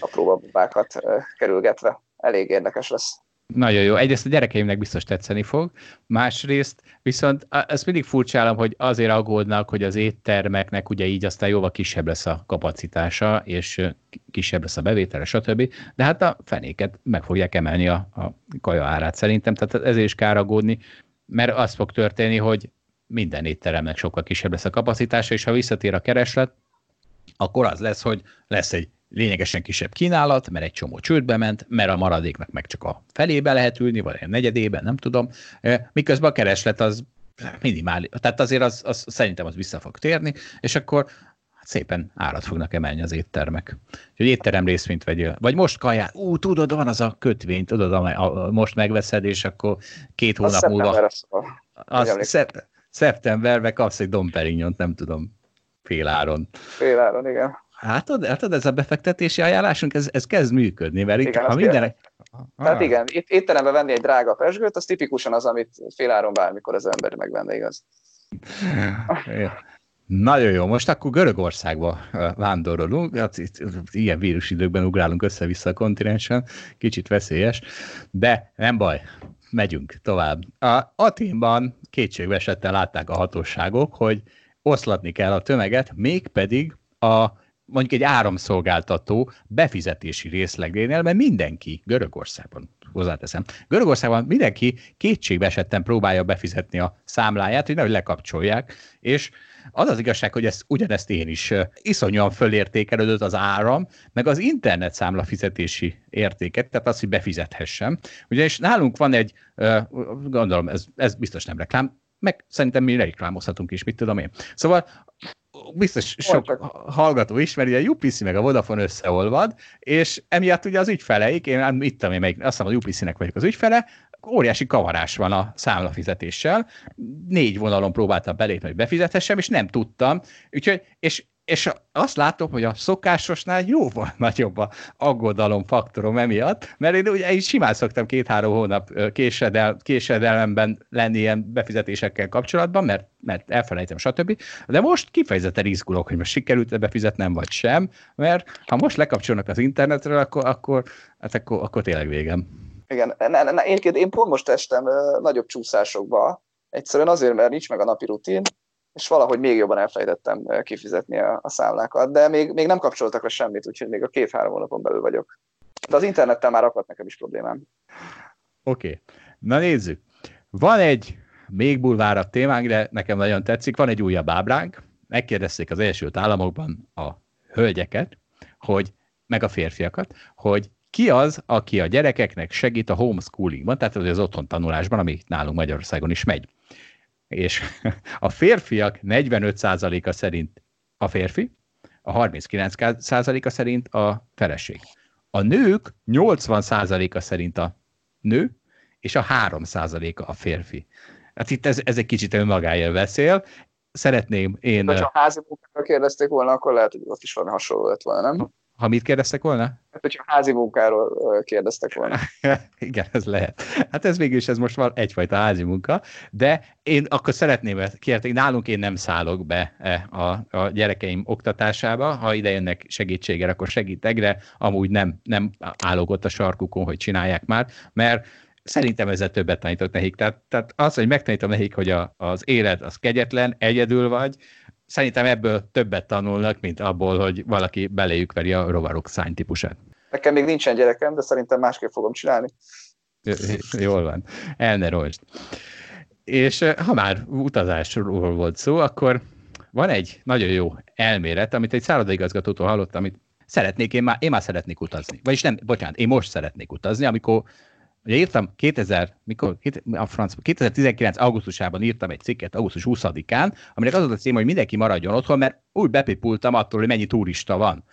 a próbababákat kerülgetve. Elég érdekes lesz. Nagyon jó. Egyrészt a gyerekeimnek biztos tetszeni fog, másrészt viszont ezt mindig furcsálom, hogy azért aggódnak, hogy az éttermeknek ugye így aztán jóval kisebb lesz a kapacitása, és kisebb lesz a bevétele, stb. De hát a fenéket meg fogják emelni a, a kaja árát szerintem, tehát ezért is kár aggódni, mert az fog történni, hogy minden étteremnek sokkal kisebb lesz a kapacitása, és ha visszatér a kereslet, akkor az lesz, hogy lesz egy lényegesen kisebb kínálat, mert egy csomó csődbe ment, mert a maradéknak meg csak a felébe lehet ülni, vagy a negyedében, nem tudom. Miközben a kereslet az minimális, tehát azért az, az szerintem az vissza fog térni, és akkor hát szépen árat fognak emelni az éttermek. Úgyhogy étterem részvényt vegyél. Vagy most kaját, ú, tudod, van az a kötvény, tudod, a, a, most megveszed, és akkor két hónap az múlva... Az szep, szeptemberben kapsz egy Dom nem tudom, féláron. Féláron, igen. Hát látod, ez a befektetési ajánlásunk, ez, ez kezd működni, mert itt, igen, ha mindenek... Tehát igen, itt étterembe venni egy drága pesgőt, az tipikusan az, amit féláron bármikor az ember megvenne, igaz? Nagyon jó, most akkor Görögországba vándorolunk, hát itt, ilyen vírusidőkben ugrálunk össze-vissza a kontinensen, kicsit veszélyes, de nem baj, megyünk tovább. A Aténban kétségbeesetten látták a hatóságok, hogy oszlatni kell a tömeget, mégpedig a mondjuk egy áramszolgáltató befizetési részlegénél, mert mindenki Görögországban, hozzáteszem, Görögországban mindenki kétségbe esetten próbálja befizetni a számláját, hogy nehogy lekapcsolják, és az az igazság, hogy ezt, ugyanezt én is iszonyúan fölértékelődött az áram, meg az internet számla fizetési értéket, tehát az, hogy befizethessem. Ugyanis nálunk van egy, gondolom, ez, ez biztos nem reklám, meg szerintem mi reklámozhatunk is, mit tudom én. Szóval biztos sok hallgató ismeri, a UPC meg a Vodafone összeolvad, és emiatt ugye az ügyfeleik, én itt tudom én, azt hiszem az UPC-nek vagyok az ügyfele, óriási kavarás van a számlafizetéssel. Négy vonalon próbáltam belépni, hogy befizethessem, és nem tudtam. Úgyhogy, és és azt látom, hogy a szokásosnál jóval (laughs) nagyobb a aggodalom faktorom emiatt, mert én ugye is simán szoktam két-három hónap késedel, késedelemben lenni ilyen befizetésekkel kapcsolatban, mert, mert elfelejtem, stb. De most kifejezetten izgulok, hogy most sikerült befizetnem, vagy sem, mert ha most lekapcsolnak az internetről, akkor, akkor, hát akkor, akkor tényleg végem. Igen, ne, ne, én, én pont most estem uh, nagyobb csúszásokba, egyszerűen azért, mert nincs meg a napi rutin, és valahogy még jobban elfelejtettem kifizetni a, a számlákat, de még, még nem kapcsoltak le semmit, úgyhogy még a két-három hónapon belül vagyok. De az internettel már akadt nekem is problémám. Oké, okay. na nézzük. Van egy még bulvárabb témánk, de nekem nagyon tetszik, van egy újabb ábránk, megkérdezték az Egyesült Államokban a hölgyeket, hogy, meg a férfiakat, hogy ki az, aki a gyerekeknek segít a homeschoolingban, tehát az otthon tanulásban, ami nálunk Magyarországon is megy és a férfiak 45%-a szerint a férfi, a 39%-a szerint a feleség. A nők 80%-a szerint a nő, és a 3%-a a férfi. Hát itt ez, ez egy kicsit önmagáért beszél. Szeretném én... Ha házi munkára kérdezték volna, akkor lehet, hogy ott is valami hasonló lett volna, nem? Ha mit kérdeztek volna? Hát, hogyha házi munkáról kérdeztek volna. (laughs) Igen, ez lehet. Hát ez végül is ez most van egyfajta házi munka, de én akkor szeretném kérni, nálunk én nem szállok be e, a, a gyerekeim oktatásába, ha ide jönnek segítségre, akkor segítek, de amúgy nem, nem állok ott a sarkukon, hogy csinálják már, mert szerintem ezzel többet tanítok nekik. Tehát, tehát az, hogy megtanítom nekik, hogy a, az élet az kegyetlen, egyedül vagy, szerintem ebből többet tanulnak, mint abból, hogy valaki beléjük veri a rovarok szánytípusát. Nekem még nincsen gyerekem, de szerintem másképp fogom csinálni. (laughs) Jól van. El ne rosd. És ha már utazásról volt szó, akkor van egy nagyon jó elmélet, amit egy szállodaigazgatótól hallottam, amit szeretnék, én már, én már szeretnék utazni. Vagyis nem, bocsánat, én most szeretnék utazni, amikor Ugye írtam 2000, mikor, a franc, 2019. augusztusában írtam egy cikket, augusztus 20-án, aminek az volt a cím, hogy mindenki maradjon otthon, mert úgy bepipultam attól, hogy mennyi turista van.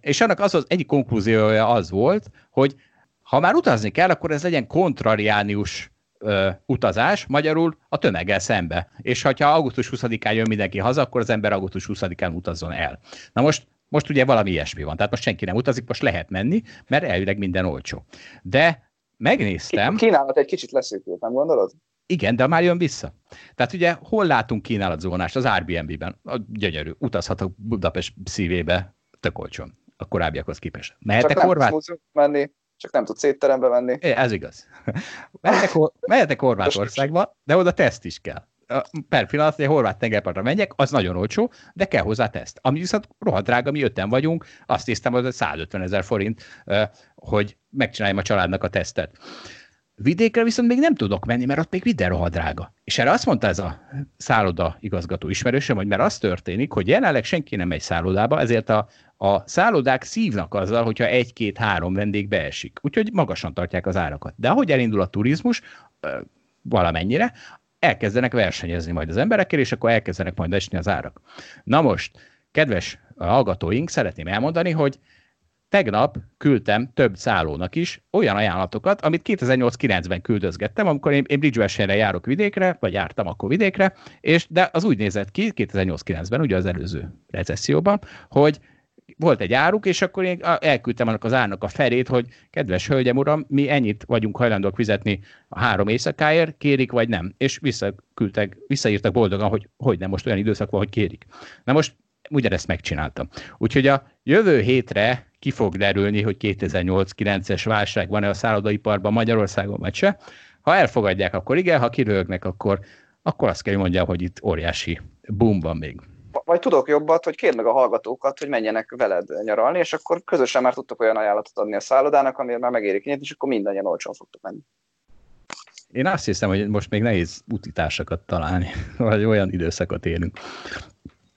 És annak az az egyik konklúziója az volt, hogy ha már utazni kell, akkor ez legyen kontrariánius ö, utazás, magyarul a tömeggel szembe. És ha augusztus 20-án jön mindenki haza, akkor az ember augusztus 20-án utazzon el. Na most most ugye valami ilyesmi van, tehát most senki nem utazik, most lehet menni, mert elvileg minden olcsó. De megnéztem... Kínálat egy kicsit leszűkült, nem gondolod? Igen, de már jön vissza. Tehát ugye hol látunk kínálatzónást? Az Airbnb-ben. A gyönyörű. Utazhatok Budapest szívébe tök olcsón. A korábbiakhoz képest. Mehetek Horvát... menni, csak nem tudsz étterembe menni. É, ez igaz. (laughs) Mehetek, mehetek Horvátországba, de oda teszt is kell. Per pillanat, hogy a horvát tengerpartra menjek, az nagyon olcsó, de kell hozzá teszt. Ami viszont rohadt drága, mi öten vagyunk, azt hiszem, hogy 150 ezer forint, hogy megcsináljam a családnak a tesztet. Vidékre viszont még nem tudok menni, mert ott még minden rohadrága. És erre azt mondta ez a szálloda igazgató ismerősöm, hogy mert az történik, hogy jelenleg senki nem megy szállodába, ezért a, a szállodák szívnak azzal, hogyha egy-két-három vendég beesik. Úgyhogy magasan tartják az árakat. De ahogy elindul a turizmus, valamennyire, elkezdenek versenyezni majd az emberekkel, és akkor elkezdenek majd esni az árak. Na most, kedves hallgatóink, szeretném elmondani, hogy tegnap küldtem több szállónak is olyan ajánlatokat, amit 2008-9-ben küldözgettem, amikor én, én Bridgewaterre járok vidékre, vagy jártam akkor vidékre, és de az úgy nézett ki 2008-9-ben, ugye az előző recesszióban, hogy volt egy áruk, és akkor én elküldtem annak az árnak a felét, hogy kedves hölgyem, uram, mi ennyit vagyunk hajlandók fizetni a három éjszakáért, kérik vagy nem. És visszaküldtek, visszaírtak boldogan, hogy hogy nem, most olyan időszak van, hogy kérik. Na most ugyanezt megcsináltam. Úgyhogy a jövő hétre ki fog derülni, hogy 2008-9-es válság van-e a szállodaiparban Magyarországon, vagy se. Ha elfogadják, akkor igen, ha kirögnek, akkor, akkor azt kell, hogy mondjam, hogy itt óriási boom van még. Vagy tudok jobbat, hogy kérd meg a hallgatókat, hogy menjenek veled nyaralni, és akkor közösen már tudtok olyan ajánlatot adni a szállodának, amiért már megérik nyitni, és akkor mindannyian olcsón fogtok menni. Én azt hiszem, hogy most még nehéz utitársakat találni, (laughs) vagy olyan időszakot élünk.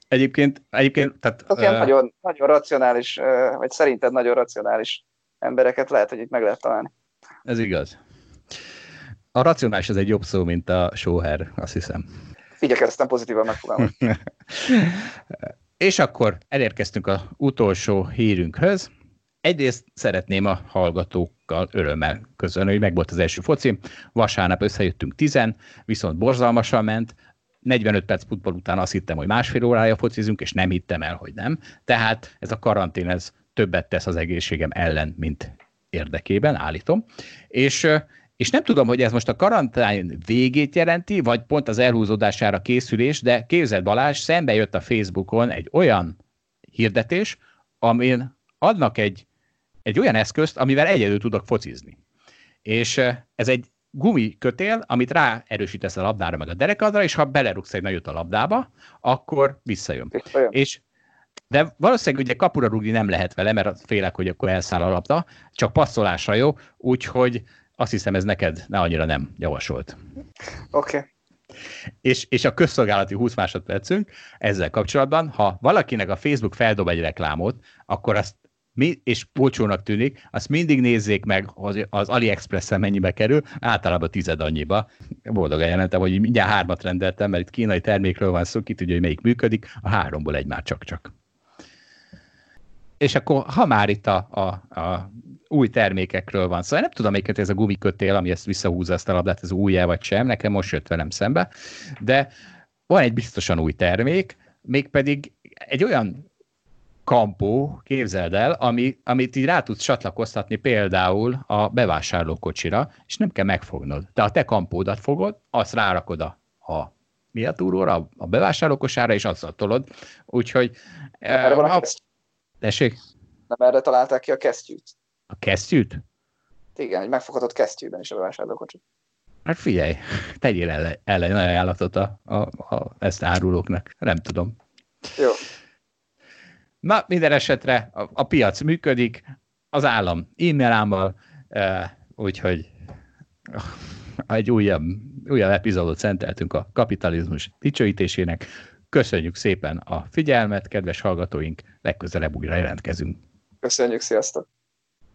Egyébként, egyébként tehát... Az uh, nagyon, nagyon racionális, uh, vagy szerinted nagyon racionális embereket lehet, hogy itt meg lehet találni. Ez igaz. A racionális az egy jobb szó, mint a sóher, azt hiszem. Igyekeztem pozitívan megfogalmazni. (laughs) És akkor elérkeztünk az utolsó hírünkhöz. Egyrészt szeretném a hallgatókkal örömmel közölni, hogy megvolt az első foci. Vasárnap összejöttünk tizen, viszont borzalmasan ment. 45 perc futball után azt hittem, hogy másfél órája focizunk, és nem hittem el, hogy nem. Tehát ez a karantén ez többet tesz az egészségem ellen, mint érdekében, állítom. És, és nem tudom, hogy ez most a karantén végét jelenti, vagy pont az elhúzódására készülés, de képzeld Balázs, szembe jött a Facebookon egy olyan hirdetés, amin adnak egy, egy olyan eszközt, amivel egyedül tudok focizni. És ez egy gumikötél, amit rá erősítesz a labdára meg a derekadra, és ha belerugsz egy nagyot a labdába, akkor visszajön. visszajön. És de valószínűleg ugye kapura rúgni nem lehet vele, mert félek, hogy akkor elszáll a labda, csak passzolásra jó, úgyhogy azt hiszem ez neked ne annyira nem javasolt. Oké. Okay. És, és a közszolgálati 20 másodpercünk ezzel kapcsolatban, ha valakinek a Facebook feldob egy reklámot, akkor azt mi, és olcsónak tűnik, azt mindig nézzék meg, az, az AliExpress-en mennyibe kerül, általában tized annyiba. Boldogan jelentem, hogy mindjárt hármat rendeltem, mert itt kínai termékről van szó, ki tudja, hogy melyik működik, a háromból egy már csak-csak. És akkor, ha már itt a, a, a új termékekről van szó, szóval nem tudom, melyiket ez a gumikötél, ami ezt visszahúzza ezt a labdát, ez újjá vagy sem, nekem most jött velem szembe, de van egy biztosan új termék, mégpedig egy olyan kampó, képzeld el, ami, amit így rá tudsz csatlakoztatni például a bevásárlókocsira, és nem kell megfognod. Te a te kampódat fogod, azt rárakod a, a mi a túróra, a bevásárlókosára, és azzal tolod. Úgyhogy... Erre van a, a Tessék? Nem erre találták ki a kesztyűt. A kesztyűt? Igen, egy megfoghatott kesztyűben is a bevásárlókocsit. Hát figyelj, (laughs) tegyél ellen, ellen ajánlatot a, a, a, ezt árulóknak. Nem tudom. Jó. Na, minden esetre a, a piac működik, az állam e-mailámmal, e, úgyhogy (laughs) egy újabb, újabb epizódot szenteltünk a kapitalizmus dicsőítésének. Köszönjük szépen a figyelmet, kedves hallgatóink, legközelebb újra jelentkezünk. Köszönjük, sziasztok!